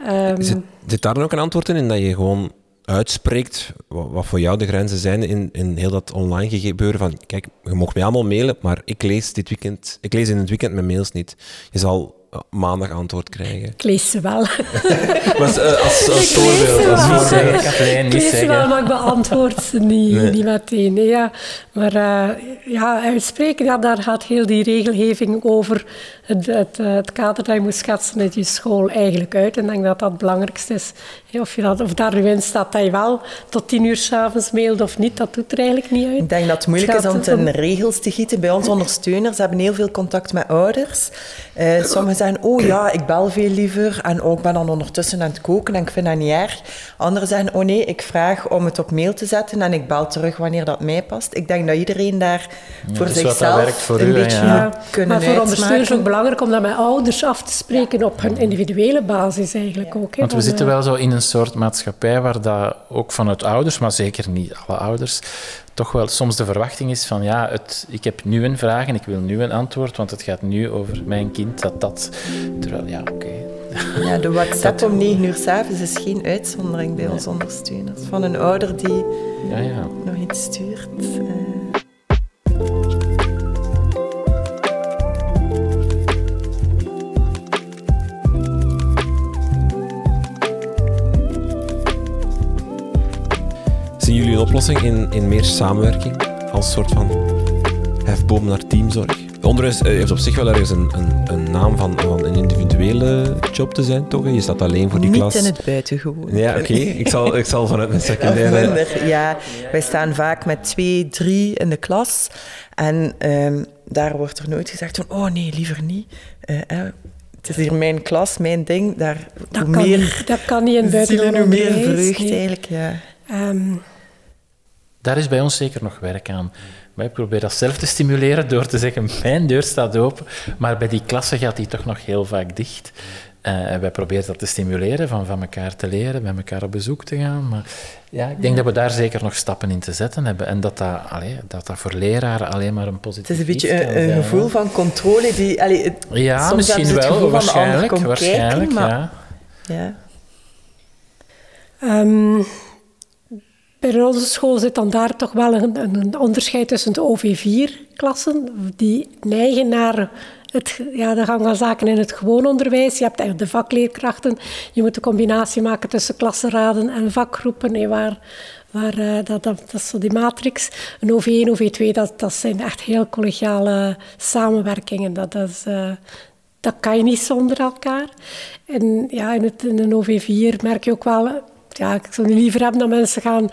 Um... zit, zit daar dan ook een antwoord in, in dat je gewoon uitspreekt wat, voor jou de grenzen zijn in, in heel dat online gebeuren van kijk, je mag mij allemaal mailen, maar ik lees dit weekend, ik lees in het weekend mijn mails niet. Je zal maandag antwoord krijgen. Ik lees ze wel. maar, uh, als, als voorbeeld. Als voorbeeld. Ik lees ze wel, maar ik beantwoord ze niet, nee. niet meteen. Nee, ja. Maar uh, ja, uitspreken, ja, daar gaat heel die regelgeving over het, het, het kader dat je moet schetsen in je school eigenlijk uit. En ik denk dat dat het belangrijkste is. Of, je dat, of daar nu in staat dat je wel tot tien uur s'avonds mailt of niet, dat doet er eigenlijk niet uit. Ik denk dat het moeilijk is om het in regels te gieten. Bij ons ondersteuners hebben heel veel contact met ouders. Uh, sommigen zeggen, oh ja, ik bel veel liever. En ook ben dan ondertussen aan het koken en ik vind dat niet erg. Anderen zeggen, oh nee, ik vraag om het op mail te zetten en ik bel terug wanneer dat mij past. Ik denk dat iedereen daar ja, voor zichzelf voor een u, beetje ja. kunnen Maar voor ondersteuners ook belangrijk om dat met ouders af te spreken op hun individuele basis eigenlijk ook. Hè, Want we zitten wel zo in een soort maatschappij waar dat ook vanuit ouders, maar zeker niet alle ouders, toch wel soms de verwachting is van ja, het, ik heb nu een vraag en ik wil nu een antwoord, want het gaat nu over mijn kind, dat dat. Terwijl, ja, oké. Okay. Ja, de WhatsApp om 9 uur s'avonds is geen uitzondering bij nee. ons ondersteuners. Van een ouder die ja, ja. nog iets stuurt. Uh... oplossing in, in meer samenwerking als soort van hefboom naar teamzorg? Onderwijs eh, heeft op zich wel ergens een, een, een naam van, van, een individuele job te zijn, toch? Je staat alleen voor die Niet klas. Niet in het buitengewoon. Ja, oké. Okay. Ik, zal, ik zal vanuit mijn secundaire... Ja, wij staan vaak met twee, drie in de klas. En um, daar wordt er nooit gezegd van, oh nee, liever niet. Uh, uh, het is hier mijn klas, mijn ding. Daar, dat, kan meer, niet, dat kan niet in het buitengewoon Hoe meer vreugd nee. eigenlijk, ja. Um, daar is bij ons zeker nog werk aan. Wij proberen dat zelf te stimuleren door te zeggen, mijn deur staat open, maar bij die klasse gaat die toch nog heel vaak dicht. Uh, wij proberen dat te stimuleren, van van elkaar te leren, bij elkaar op bezoek te gaan. Maar ja, ik denk dat we daar zeker nog stappen in te zetten hebben. En dat dat, allee, dat, dat voor leraren alleen maar een positief Het is een beetje een, een gevoel van controle die... Allee, het, ja, misschien wel, waarschijnlijk. waarschijnlijk kijken, ja. ja. Um, bij onze school zit dan daar toch wel een, een onderscheid tussen de OV4-klassen, die neigen naar het, ja, de gang van zaken in het gewoon onderwijs. Je hebt de vakleerkrachten. Je moet een combinatie maken tussen klassenraden en vakgroepen, waar, waar, uh, dat, dat, dat, is zo die matrix. Een OV1, OV2, dat, dat zijn echt heel collegiale samenwerkingen. Dat, is, uh, dat kan je niet zonder elkaar. En ja, in, het, in een OV4 merk je ook wel ja, ik zou liever hebben dat mensen gaan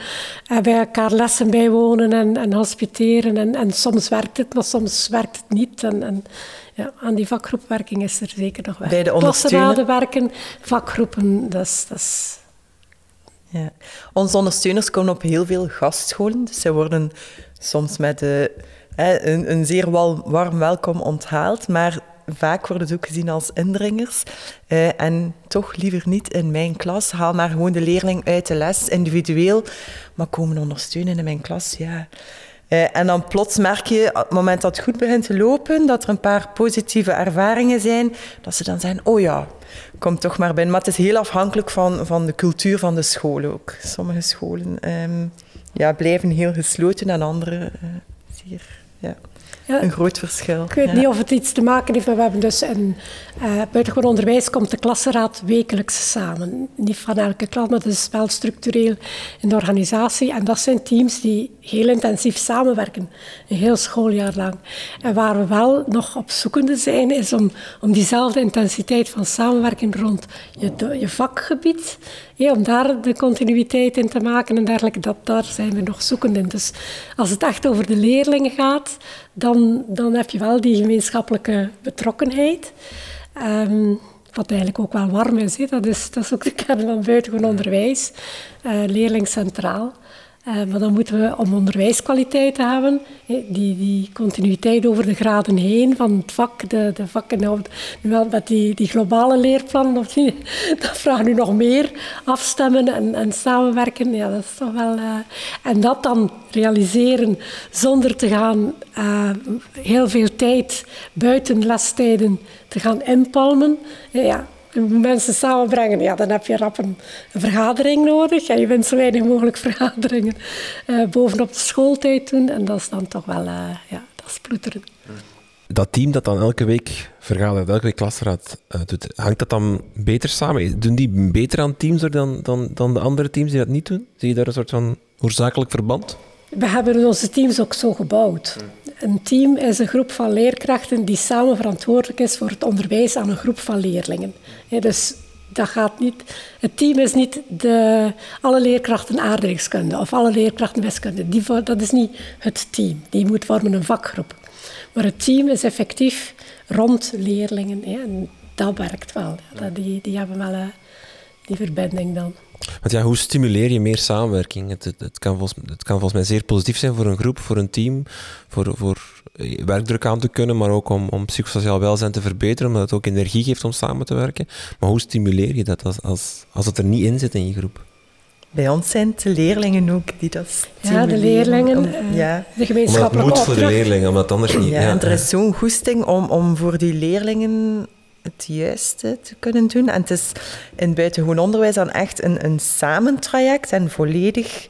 uh, bij elkaar lessen bijwonen en, en hospiteren. En, en soms werkt het, maar soms werkt het niet. En, en ja, aan die vakgroepwerking is er zeker nog werk. Bij de ondersteuners werken, vakgroepen, dat is... Dat is ja. Onze ondersteuners komen op heel veel gastscholen. Dus zij worden soms met uh, een, een zeer warm welkom onthaald. Maar vaak worden ze ook gezien als indringers. Uh, en toch liever niet in mijn klas. Haal maar gewoon de leerling uit de les, individueel. Maar komen ondersteunen in mijn klas, ja. Uh, en dan plots merk je, op het moment dat het goed begint te lopen, dat er een paar positieve ervaringen zijn, dat ze dan zeggen, oh ja, kom toch maar binnen. Maar het is heel afhankelijk van, van de cultuur van de school ook. Sommige scholen um, ja, blijven heel gesloten en andere uh, zeer... Ja ja. een groot verschil. Ik weet niet of het iets te maken heeft, maar we hebben dus in uh, buitengewoon onderwijs komt de klassenraad wekelijks samen. Niet van elke klas, maar dat is wel structureel in de organisatie. En dat zijn teams die heel intensief samenwerken, een heel schooljaar lang. En waar we wel nog op zoekende zijn, is om, om diezelfde intensiteit van samenwerking rond je, je vakgebied, ja, om daar de continuïteit in te maken en dergelijke, dat, daar zijn we nog zoekende in. Dus als het echt over de leerlingen gaat, dan, dan heb je wel die gemeenschappelijke betrokkenheid. Um, wat eigenlijk ook wel warm is. Dat, is dat is ook de kern van buitengewoon onderwijs. Uh, leerling centraal. Uh, maar dan moeten we, om onderwijskwaliteit te hebben, die, die continuïteit over de graden heen van het vak, de, de vakken, nou, wel met die, die globale leerplannen, of dat vraagt nu nog meer afstemmen en, en samenwerken. Ja, dat is toch wel, uh, en dat dan realiseren zonder te gaan uh, heel veel tijd buiten lestijden te gaan inpalmen. Ja, mensen samenbrengen, ja, dan heb je rap een, vergadering nodig. En je bent zo weinig mogelijk vergaderingen uh, bovenop de schooltijd doen. En dat is dan toch wel, uh, ja, dat is ploeteren. Dat team dat dan elke week vergadert, elke week klasraad uh, doet, hangt dat dan beter samen? Doen die beter aan teams dan, dan, dan de andere teams die dat niet doen? Zie je daar een soort van oorzakelijk verband? We hebben onze teams ook zo gebouwd. Een team is een groep van leerkrachten die samen verantwoordelijk is voor het onderwijs aan een groep van leerlingen. dus dat gaat niet, het team is niet de, alle leerkrachten aardrijkskunde of alle leerkrachten wiskunde. Die, dat is niet het team. Die moet vormen een vakgroep. Maar het team is effectief rond leerlingen. en dat werkt wel. die, die hebben wel uh, die verbinding dan. Want ja, hoe stimuleer je meer samenwerking? Het, het, het, kan volgens, het kan volgens mij zeer positief zijn voor een groep, voor een team, voor, voor eh, werkdruk aan te kunnen, maar ook om, om psychosociaal welzijn te verbeteren, omdat het ook energie geeft om samen te werken. Maar hoe stimuleer je dat als, als, als het er niet in zit in je groep? Bij ons zijn het de leerlingen ook die dat Ja, de leerlingen, om, uh, ja. de gemeenschappelijke Omdat het moet voor de leerlingen, omdat anders niet... Ja, ja en er is zo'n goesting om, om voor die leerlingen het juiste te kunnen doen. En het is in buitengewoon onderwijs dan echt een, een samentraject en volledig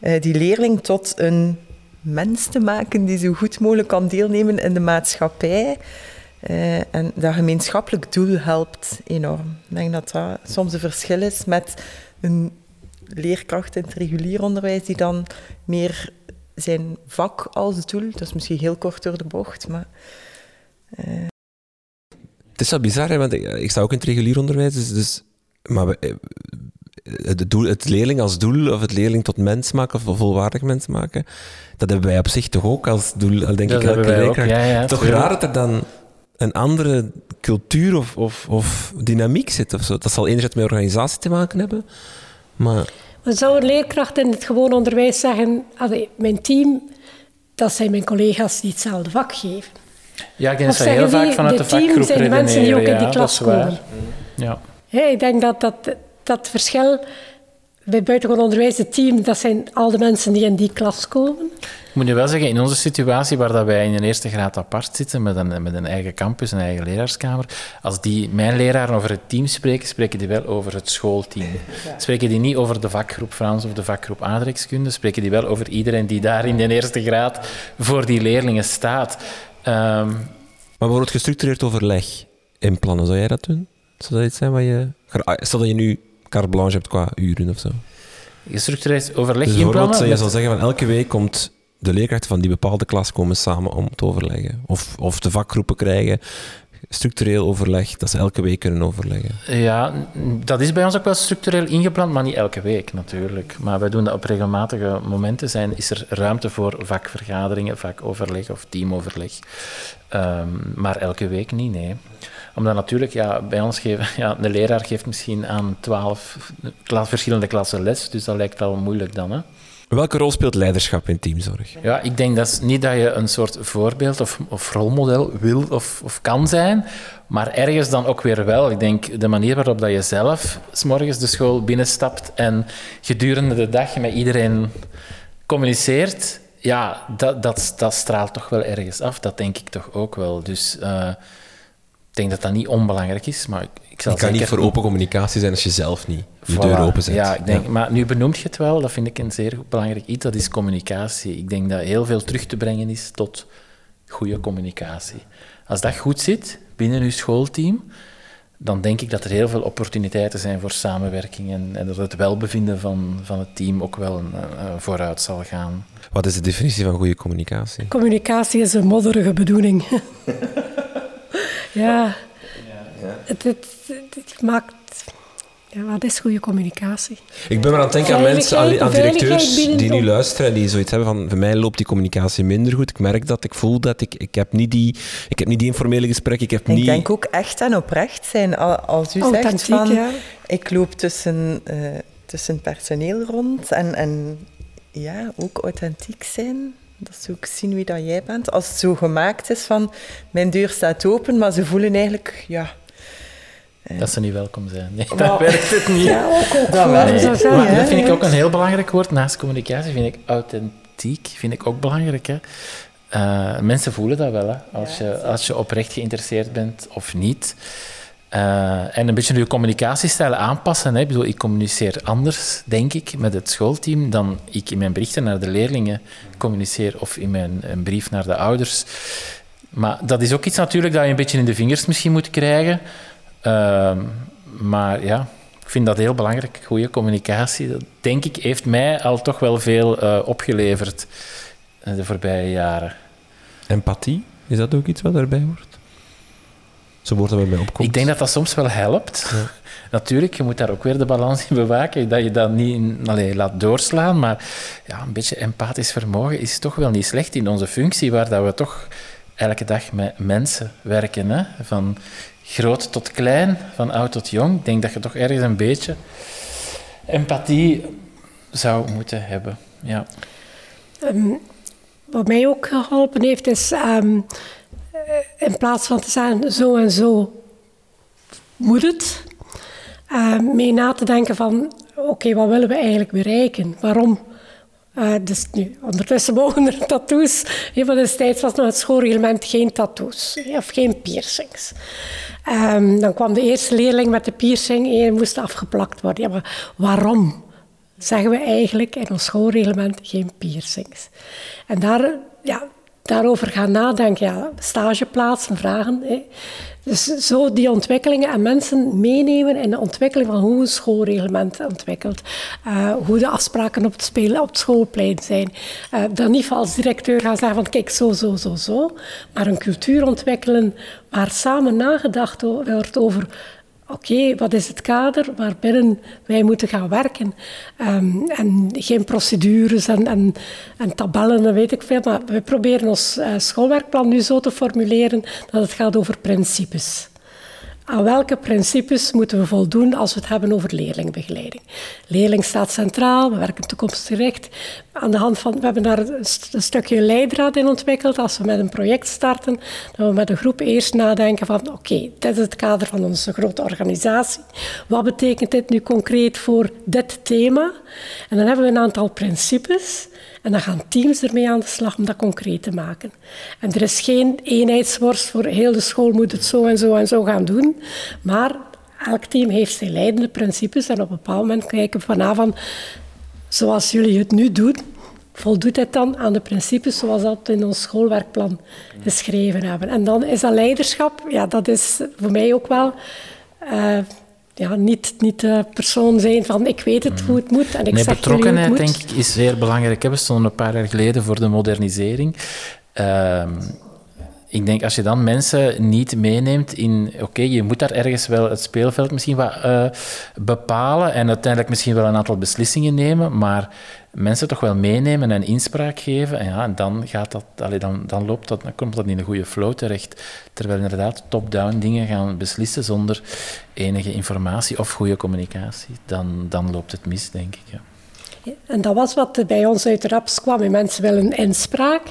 uh, die leerling tot een mens te maken die zo goed mogelijk kan deelnemen in de maatschappij. Uh, en dat gemeenschappelijk doel helpt enorm. Ik denk dat dat soms een verschil is met een leerkracht in het regulier onderwijs die dan meer zijn vak als doel, dat is misschien heel kort door de bocht, maar... Uh, het is wel bizar, hè, want ik, ik, sta ook in het regulier onderwijs, dus, dus maar we, eh, het, doel, het leerling als doel, of het leerling tot mens maken, of volwaardig mens maken, dat hebben wij op zich toch ook als doel, denk dat ik elke leerkracht. Ja, ja, toch raar dat er dan een andere cultuur of, of, of dynamiek zit of zo. Dat zal enerzijds met organisatie te maken hebben, maar... Zou een leerkracht in het gewoon onderwijs zeggen, mijn team, dat zijn mijn collega's die hetzelfde vak geven. Ja, ik denk dat heel vaak vanuit de, de vakgroep zijn de mensen die ook in die klas komen. Ja. ja. ik denk dat dat, dat verschil bij buitengewoon onderwijs, het team, dat zijn al de mensen die in die klas komen. Ik moet je wel zeggen, in onze situatie waar dat wij in een eerste graad apart zitten, met een, met een eigen campus, een eigen leraarskamer, als die, mijn leraren over het team spreken, spreken die wel over het schoolteam. Spreken die niet over de vakgroep Frans of de vakgroep aardrijkskunde, spreken die wel over iedereen die daar in de eerste graad voor die leerlingen staat. Um, maar wordt gestructureerd overleg in plannen, zou jij dat doen? Zou dat iets zijn wat je... Ah, stel dat je nu carte blanche hebt qua uren of zo. Gestructureerd overleg dus in plannen? je zou zeggen van elke week komt de leerkrachten van die bepaalde klas komen samen om te overleggen. Of, of de vakgroepen krijgen structureel overleg, dat ze elke week kunnen overleggen. Ja, dat is bij ons ook wel structureel ingepland, maar niet elke week natuurlijk. Maar wij doen dat op regelmatige momenten. Zijn, is er ruimte voor vakvergaderingen, vakoverleg of teamoverleg. Um, maar elke week niet, nee. Omdat natuurlijk, ja, bij ons geven, ja, de leraar geeft misschien aan twaalf verschillende klassen les, dus dat lijkt wel moeilijk dan. Hè? Welke rol speelt leiderschap in teamzorg? Ja, ik denk dat niet dat je een soort voorbeeld of, of rolmodel wil of, of, kan zijn, maar ergens dan ook weer wel. Ik denk de manier waarop dat je zelf s morgens de school binnenstapt en gedurende de dag met iedereen communiceert, ja, dat, dat, straalt toch wel ergens af. Dat denk ik toch ook wel. Dus uh, ik denk dat dat niet onbelangrijk is, maar ik zal je kan niet voor open communicatie zijn als je zelf niet je voilà. deur open zet. Ja, ik denk, maar nu benoemt je het wel, dat vind ik een zeer belangrijk iets, dat is communicatie. Ik denk dat heel veel terug te brengen is tot goede communicatie. Als dat goed zit binnen uw schoolteam, dan denk ik dat er heel veel opportuniteiten zijn voor samenwerking en, en dat het welbevinden van, van het team ook wel een, vooruit zal gaan. Wat is de definitie van goede communicatie? Communicatie is een modderige bedoeling. ja, het, het, het, maakt... Ja, wat is goede communicatie? Ik ben maar aan het denken aan mensen, aan, directeurs die nu luisteren en die zoiets hebben van, voor mij loopt die communicatie minder goed. Ik merk dat, ik voel dat, ik, ik, heb, niet die, ik heb niet die informele gesprekken. Ik, heb ik niet... denk ook echt en oprecht zijn. Als u zegt van, ik loop tussen, uh, tussen personeel rond en, en ja, ook authentiek zijn. Dat ze ook zien wie dat jij bent. Als het zo gemaakt is van, mijn deur staat open, maar ze voelen eigenlijk, ja... Dat ze niet welkom zijn. Nee, dat werkt het niet. Ja, ook, ook dat, voor- nee. zo zijn, Maar ja, dat vind ik ook een heel belangrijk woord. Naast communicatie vind ik authentiek vind ik ook belangrijk. Hè. Eh, mensen voelen dat wel, hè, als, je, als je oprecht geïnteresseerd bent of niet. Eh, en een beetje je communicatiestijl aanpassen. Hè. Ik bedoel, ik communiceer anders, denk ik, met het schoolteam dan ik in mijn berichten naar de leerlingen communiceer of in mijn een brief naar de ouders. Maar dat is ook iets natuurlijk dat je een beetje in de vingers misschien moet krijgen. Ehm, maar ja, ik vind dat heel belangrijk. Goede communicatie, dat denk ik, heeft mij al toch wel veel eh, opgeleverd de voorbije jaren. Empathie, is dat ook iets wat erbij hoort? Zo wordt dat bij mij opkomt. Ik denk dat dat soms wel helpt. Natuurlijk, je moet daar ook weer de balans in bewaken, dat je dat niet allee, laat doorslaan. Maar ja, een beetje empathisch vermogen is toch wel niet slecht in onze functie, waar dat we toch elke dag met mensen werken. Hè? Van groot tot klein, van oud tot jong. Ik denk dat je toch ergens een beetje empathie zou moeten hebben. Ja. Ehm, wat mij ook geholpen heeft, is ehm, eh, in plaats van te zeggen zo en zo moet het, ehm, mee na te denken van oké, wat willen we eigenlijk bereiken? Waarom? Eh, dus nu, ondertussen mogen er tattoos. Hè, maar destijds was nog het schoolreglement geen tattoos hè, of geen piercings. Ehm, dan kwam de eerste leerling met de piercing en moest afgeplakt worden. Ja, maar waarom? zeggen we eigenlijk in ons schoolreglement geen piercings. En daar, ja, daarover gaan nadenken, ja, stageplaatsen, vragen. Hè. Dus zo die ontwikkelingen en mensen meenemen in de ontwikkeling van hoe een schoolreglement ontwikkelt. Eh, hoe de afspraken op het, spelen, op het schoolplein zijn. Eh, dan niet als directeur gaan zeggen van kijk zo, zo, zo, zo. Maar een cultuur ontwikkelen waar samen nagedacht wordt over oké, wat is het kader waarbinnen wij moeten gaan werken? Ehm, en geen procedures en, en, en tabellen en weet ik veel. Maar we proberen ons eh, schoolwerkplan nu zo te formuleren dat het gaat over principes. Aan welke principes moeten we voldoen als we het hebben over leerlingbegeleiding? Leerling staat centraal, we werken toekomstgericht. Aan de hand van, we hebben daar een, st- een stukje leidraad in ontwikkeld. Als we met een project starten, dat we met een groep eerst nadenken van oké, dit is het kader van onze grote organisatie. Wat betekent dit nu concreet voor dit thema? En dan hebben we een aantal principes. En dan gaan teams ermee aan de slag om dat concreet te maken. En er is geen eenheidsworst voor heel de school moet het zo en zo en zo gaan doen. Maar elk team heeft zijn leidende principes. En op een bepaald moment kijken we vanavond, zoals jullie het nu doen, voldoet het dan aan de principes zoals dat in ons schoolwerkplan geschreven hebben. En dan is dat leiderschap, ja, dat is voor mij ook wel... eh, ja, niet, niet de persoon zijn van ik weet het hoe het moet en ik Nee, zeg jullie hoe het betrokkenheid, denk ik, is zeer belangrijk. We stonden een paar jaar geleden voor de modernisering. Ehm, ik denk, als je dan mensen niet meeneemt in... Oké, je moet daar ergens wel het speelveld misschien wat eh, bepalen en uiteindelijk misschien wel een aantal beslissingen nemen, maar mensen toch wel meenemen en inspraak geven. En ja, en dan, gaat dat, allee, dan, dan, loopt dat, dan komt dat in een goede flow terecht. Terwijl inderdaad top-down dingen gaan beslissen zonder enige informatie of goede communicatie. Dan, dan loopt het mis, denk ik. Ja. En dat was wat bij ons uit de raps kwam. En Mensen willen inspraak.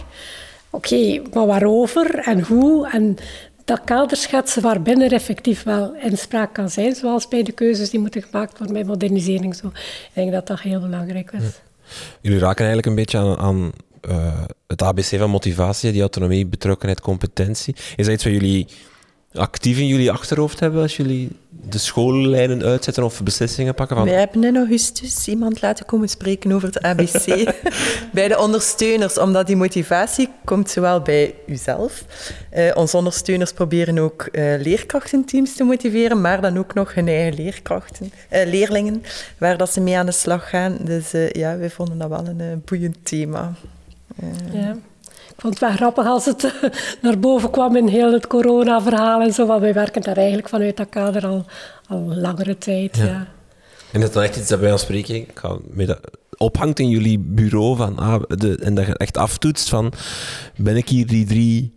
Oké, maar waarover en hoe? En dat kader schetsen waarbinnen er effectief wel inspraak kan zijn, zoals bij de keuzes die moeten gemaakt worden bij modernisering. Zo. Ik denk dat dat heel belangrijk is. Jullie raken eigenlijk een beetje aan, aan eh, het ABC van motivatie, die autonomie, betrokkenheid, competentie. Is dat iets wat jullie actief in jullie achterhoofd hebben als jullie de schoollijnen uitzetten of beslissingen pakken? Van, Wij hebben in augustus iemand laten komen spreken over het ABC bij de ondersteuners, omdat die motivatie komt zowel bij uzelf. Eh, onze ondersteuners proberen ook eh, leerkrachtenteams te motiveren, maar dan ook nog hun eigen leerkrachten, eh, leerlingen, waar dat ze mee aan de slag gaan. Dus eh, ja, wij vonden dat wel een boeiend thema. Ja. Ik vond het wel grappig als het eh, naar boven kwam in heel het corona-verhaal en zo. Want wij werken daar eigenlijk vanuit dat kader al, al langere tijd. Ja. En dat is dan echt iets dat bij ons spreken, ik ga met dat, ophangt in jullie bureau van, ah, de, en dat je echt aftoetst van, ben ik hier die drie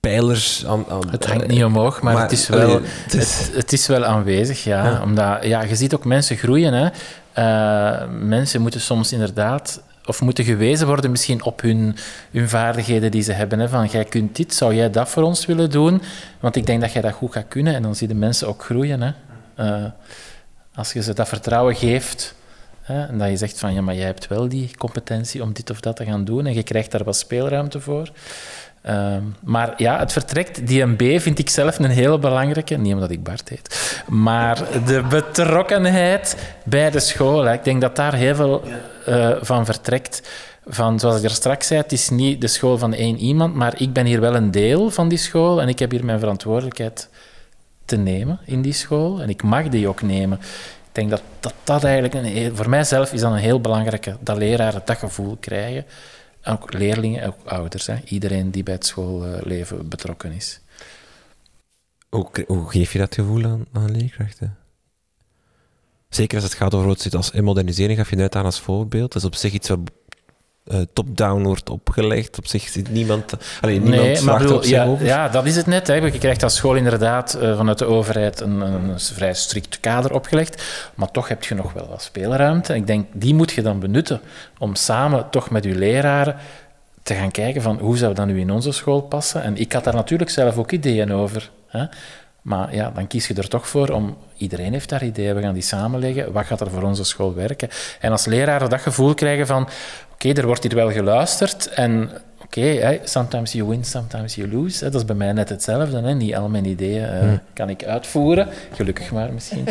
pijlers aan... aan Het hangt niet omhoog, maar, maar, het, is wel, allee, het, is- het, is wel aanwezig, ja. Ja. Omdat, ja, je ziet ook mensen groeien. Hè. Eh, mensen moeten soms inderdaad of moeten gewezen worden misschien op hun, hun vaardigheden die ze hebben. Hè? Van, jij kunt dit, zou jij dat voor ons willen doen? Want ik denk dat jij dat goed gaat kunnen en dan zie je de mensen ook groeien. Hè? Uh, als je ze dat vertrouwen geeft hè, en dat je zegt van, ja, maar jij hebt wel die competentie om dit of dat te gaan doen en je krijgt daar wat speelruimte voor. Ehm, maar ja, het vertrekt, die MB vind ik zelf een hele belangrijke, niet omdat ik Bart heet, maar de betrokkenheid bij de school. Hè. Ik denk dat daar heel veel uh, van vertrekt. Van, zoals ik er straks zei, het is niet de school van één iemand, maar ik ben hier wel een deel van die school en ik heb hier mijn verantwoordelijkheid te nemen in die school en ik mag die ook nemen. Ik denk dat dat, dat eigenlijk, een, voor mijzelf is dat een heel belangrijke, dat leraren dat gevoel krijgen ook leerlingen, ook ouders, hè. iedereen die bij het schoolleven betrokken is. Hoe, hoe geef je dat gevoel aan, aan leerkrachten? Zeker als het gaat over wat zit als modernisering, gaf je net aan als voorbeeld. Dat is op zich iets wat uh, top-down wordt opgelegd. Op zich zit niemand, alleen niemand nee, maar bedoel, ja, over. Ja, dat is het net. Hè. Je krijgt als school inderdaad uh, vanuit de overheid een, een, vrij strikt kader opgelegd. Maar toch heb je nog wel wat speelruimte. Ik denk, die moet je dan benutten om samen toch met je leraren te gaan kijken van hoe zou dat nu in onze school passen. En ik had daar natuurlijk zelf ook ideeën over. Hè. Maar ja, dan kies je er toch voor om... Iedereen heeft daar ideeën, we gaan die samenleggen. Wat gaat er voor onze school werken? En als leraren dat gevoel krijgen van oké, er wordt hier wel geluisterd en oké, okay, sometimes you win, sometimes you lose. Dat is bij mij net hetzelfde. Hè. Niet al mijn ideeën uh, hmm. kan ik uitvoeren. Gelukkig maar misschien.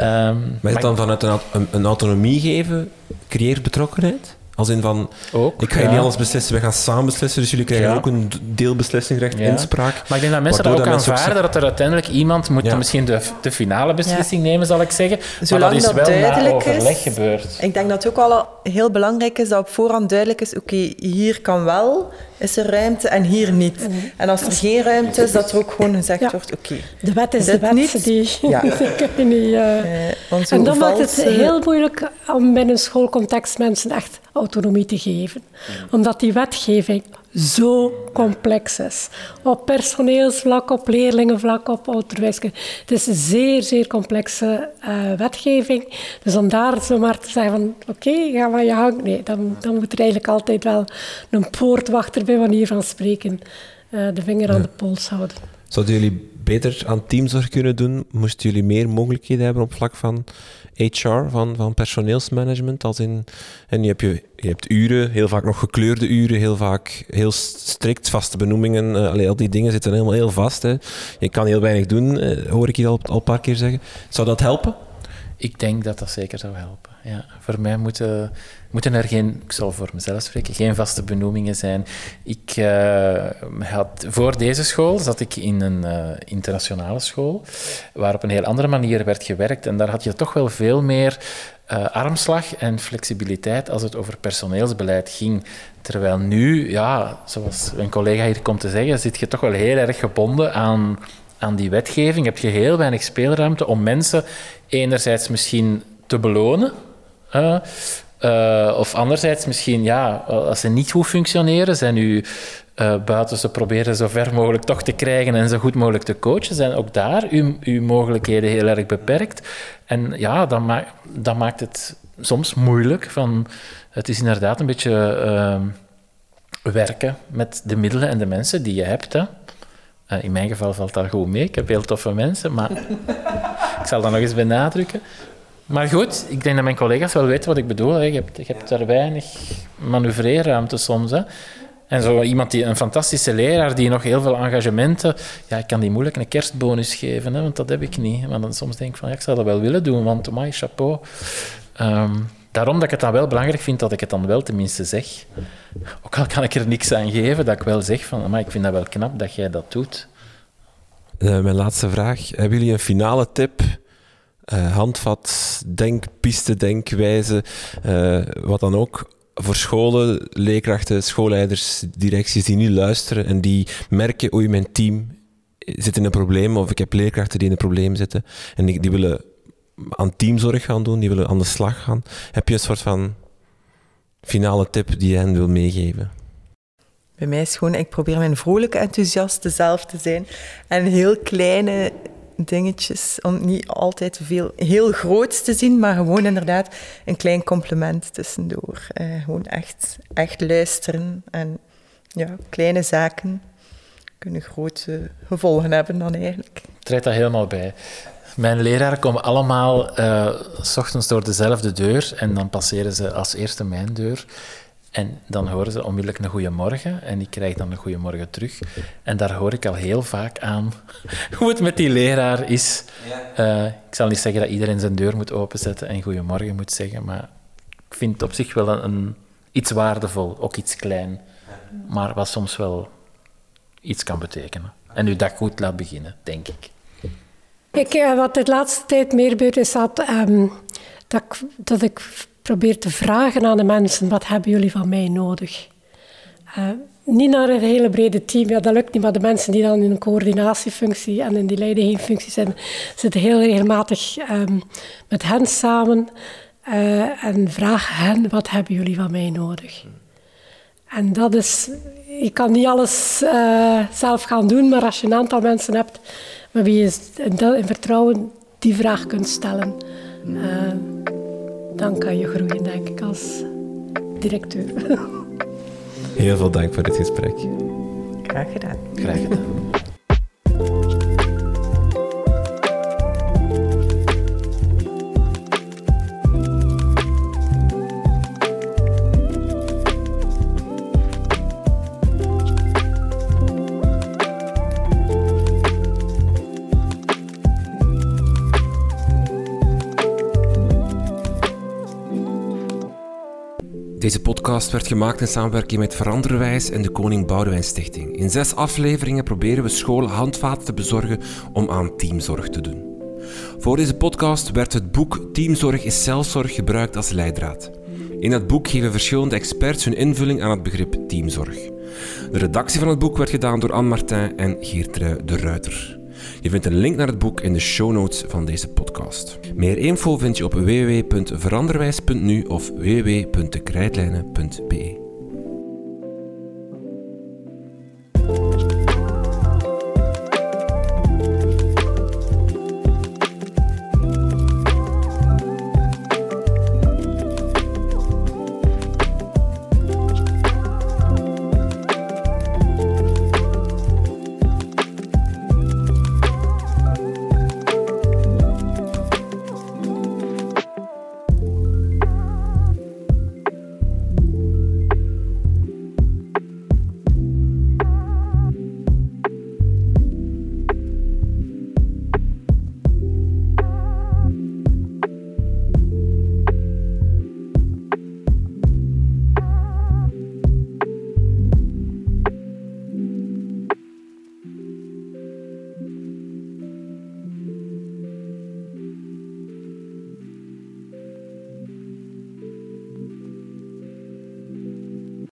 um, maar het dan vanuit een, een, autonomie geven, creëert betrokkenheid? Als in van, ook, ik ga ja. niet alles beslissen, we gaan samen beslissen, dus jullie krijgen ook een deelbeslissingrecht, ja. inspraak. Maar ik denk dat mensen dat ook aanvaarden, dat er uiteindelijk iemand moet misschien de, de finale beslissing nemen, zal ik zeggen. Zolang maar dat is wel na overleg is, gebeurd. Ik denk dat het ook wel heel belangrijk is dat op voorhand duidelijk is, oké, hier kan wel, is er ruimte en hier niet. Mhm. En als er geen ruimte is, dat er ook gewoon gezegd wordt, oké. De wet is de wet. Niet. Die, ja. ik niet, uh... uh, en dan maakt het heel moeilijk om binnen een schoolcontext mensen echt autonomie te geven. Omdat die wetgeving zo complex is. Op personeelsvlak, op leerlingenvlak, op onderwijs. Het is een zeer, zeer complexe uh, wetgeving. Dus om daar zomaar te zeggen van oké, okay, ga maar je gang. Nee, dan, dan moet er eigenlijk altijd wel een poortwachter bij manier van spreken uh, de vinger aan de pols houden. Zouden jullie beter aan teamzorg kunnen doen? Moesten jullie meer mogelijkheden hebben op vlak van HR, van, van personeelsmanagement. Als in, en je hebt, je, je hebt uren, heel vaak nog gekleurde uren, heel vaak heel strikt, vaste benoemingen. Uh, al die dingen zitten helemaal heel vast. Hè. Je kan heel weinig doen, uh, hoor ik je al, al een paar keer zeggen. Zou dat helpen? Ik denk dat dat zeker zou helpen. Ja. Voor mij moeten, moeten er geen, ik zal voor mezelf spreken, geen vaste benoemingen zijn. Ik uh, had, voor deze school zat ik in een uh, internationale school, waar op een heel andere manier werd gewerkt. En daar had je toch wel veel meer uh, armslag en flexibiliteit als het over personeelsbeleid ging. Terwijl nu, ja, zoals een collega hier komt te zeggen, zit je toch wel heel erg gebonden aan aan die wetgeving heb je heel weinig speelruimte om mensen enerzijds misschien te belonen. Uh, of anderzijds misschien, ja, als ze niet goed functioneren, zijn u uh, buiten ze proberen zo ver mogelijk toch te krijgen en zo goed mogelijk te coachen, zijn ook daar uw, uw mogelijkheden heel erg beperkt. En ja, dat, ma dat maakt het soms moeilijk. Van, het is inderdaad een beetje uh, werken met de middelen en de mensen die je hebt. Hè. In mijn geval valt dat goed mee. Ik heb heel toffe mensen, maar ik zal dat nog eens benadrukken. Maar goed, ik denk dat mijn collega's wel weten wat ik bedoel. Hè. Je, hebt, je hebt daar weinig manoeuvreerruimte soms. Hè. En zo iemand die een fantastische leraar die nog heel veel engagementen. Ja, ik kan die moeilijk een kerstbonus geven, hè, want dat heb ik niet. Maar dan soms denk ik van ja, ik zou dat wel willen doen, want my chapeau. Um, daarom dat ik het dan wel belangrijk vind dat ik het dan wel tenminste zeg. Ook al kan ik er niks aan geven, dat ik wel zeg van maar ik vind dat wel knap dat jij dat doet. Uh, mijn laatste vraag. Hebben jullie een finale tip? Uh, handvat, denkpiste, denkwijze, uh, wat dan ook, voor scholen, leerkrachten, schoolleiders, directies die nu luisteren en die merken, oei, mijn team zit in een probleem, of ik heb leerkrachten die in een probleem zitten en die, die willen aan teamzorg gaan doen, die willen aan de slag gaan. Heb je een soort van finale tip die je hen wil meegeven? Bij mij is gewoon, ik probeer mijn vrolijke enthousiaste zelf te zijn en heel kleine dingetjes. Om niet altijd veel heel groots te zien, maar gewoon inderdaad een klein compliment tussendoor. Uh, gewoon echt, echt luisteren. En ja, kleine zaken kunnen grote gevolgen hebben dan eigenlijk. Treed daar helemaal bij. Mijn leraren komen allemaal uh, s ochtends door dezelfde deur en dan passeren ze als eerste mijn deur. En dan horen ze onmiddellijk een goede morgen en ik krijg dan een goede morgen terug. En daar hoor ik al heel vaak aan hoe het met die leraar is. Uh, ik zal niet zeggen dat iedereen zijn deur moet openzetten en goedemorgen moet zeggen, maar ik vind het op zich wel een, een iets waardevol, ook iets klein, maar wat soms wel iets kan betekenen. En uw dag goed laat beginnen, denk ik. ik uh, wat de laatste tijd meer gebeurt, is dat, um, dat, ik, dat ik probeer te vragen aan de mensen, wat hebben jullie van mij nodig? Uh, niet naar een hele brede team, ja, dat lukt niet, maar de mensen die dan in een coördinatiefunctie en in die leidingfunctie zijn, zitten heel regelmatig um, met hen samen uh, en vragen hen, wat hebben jullie van mij nodig? En dat is, je kan niet alles uh, zelf gaan doen, maar als je een aantal mensen hebt met wie je in vertrouwen die vraag kunt stellen, dan kan je groeien, denk ik, als directeur. Heel veel dank voor dit gesprek. Graag gedaan. Graag gedaan. Deze podcast werd gemaakt in samenwerking met Veranderwijs en de Koning Boudewijn Stichting. In zes afleveringen proberen we scholen handvaten te bezorgen om aan teamzorg te doen. Voor deze podcast werd het boek Teamzorg is zelfzorg gebruikt als leidraad. In het boek geven verschillende experts hun invulling aan het begrip teamzorg. De redactie van het boek werd gedaan door Anne Martin en Geertrui de Ruiter. Je vindt een link naar het boek in de show notes van deze podcast. Meer info vind je op www.veranderwijs.nu of www.dekrijtlijnen.be.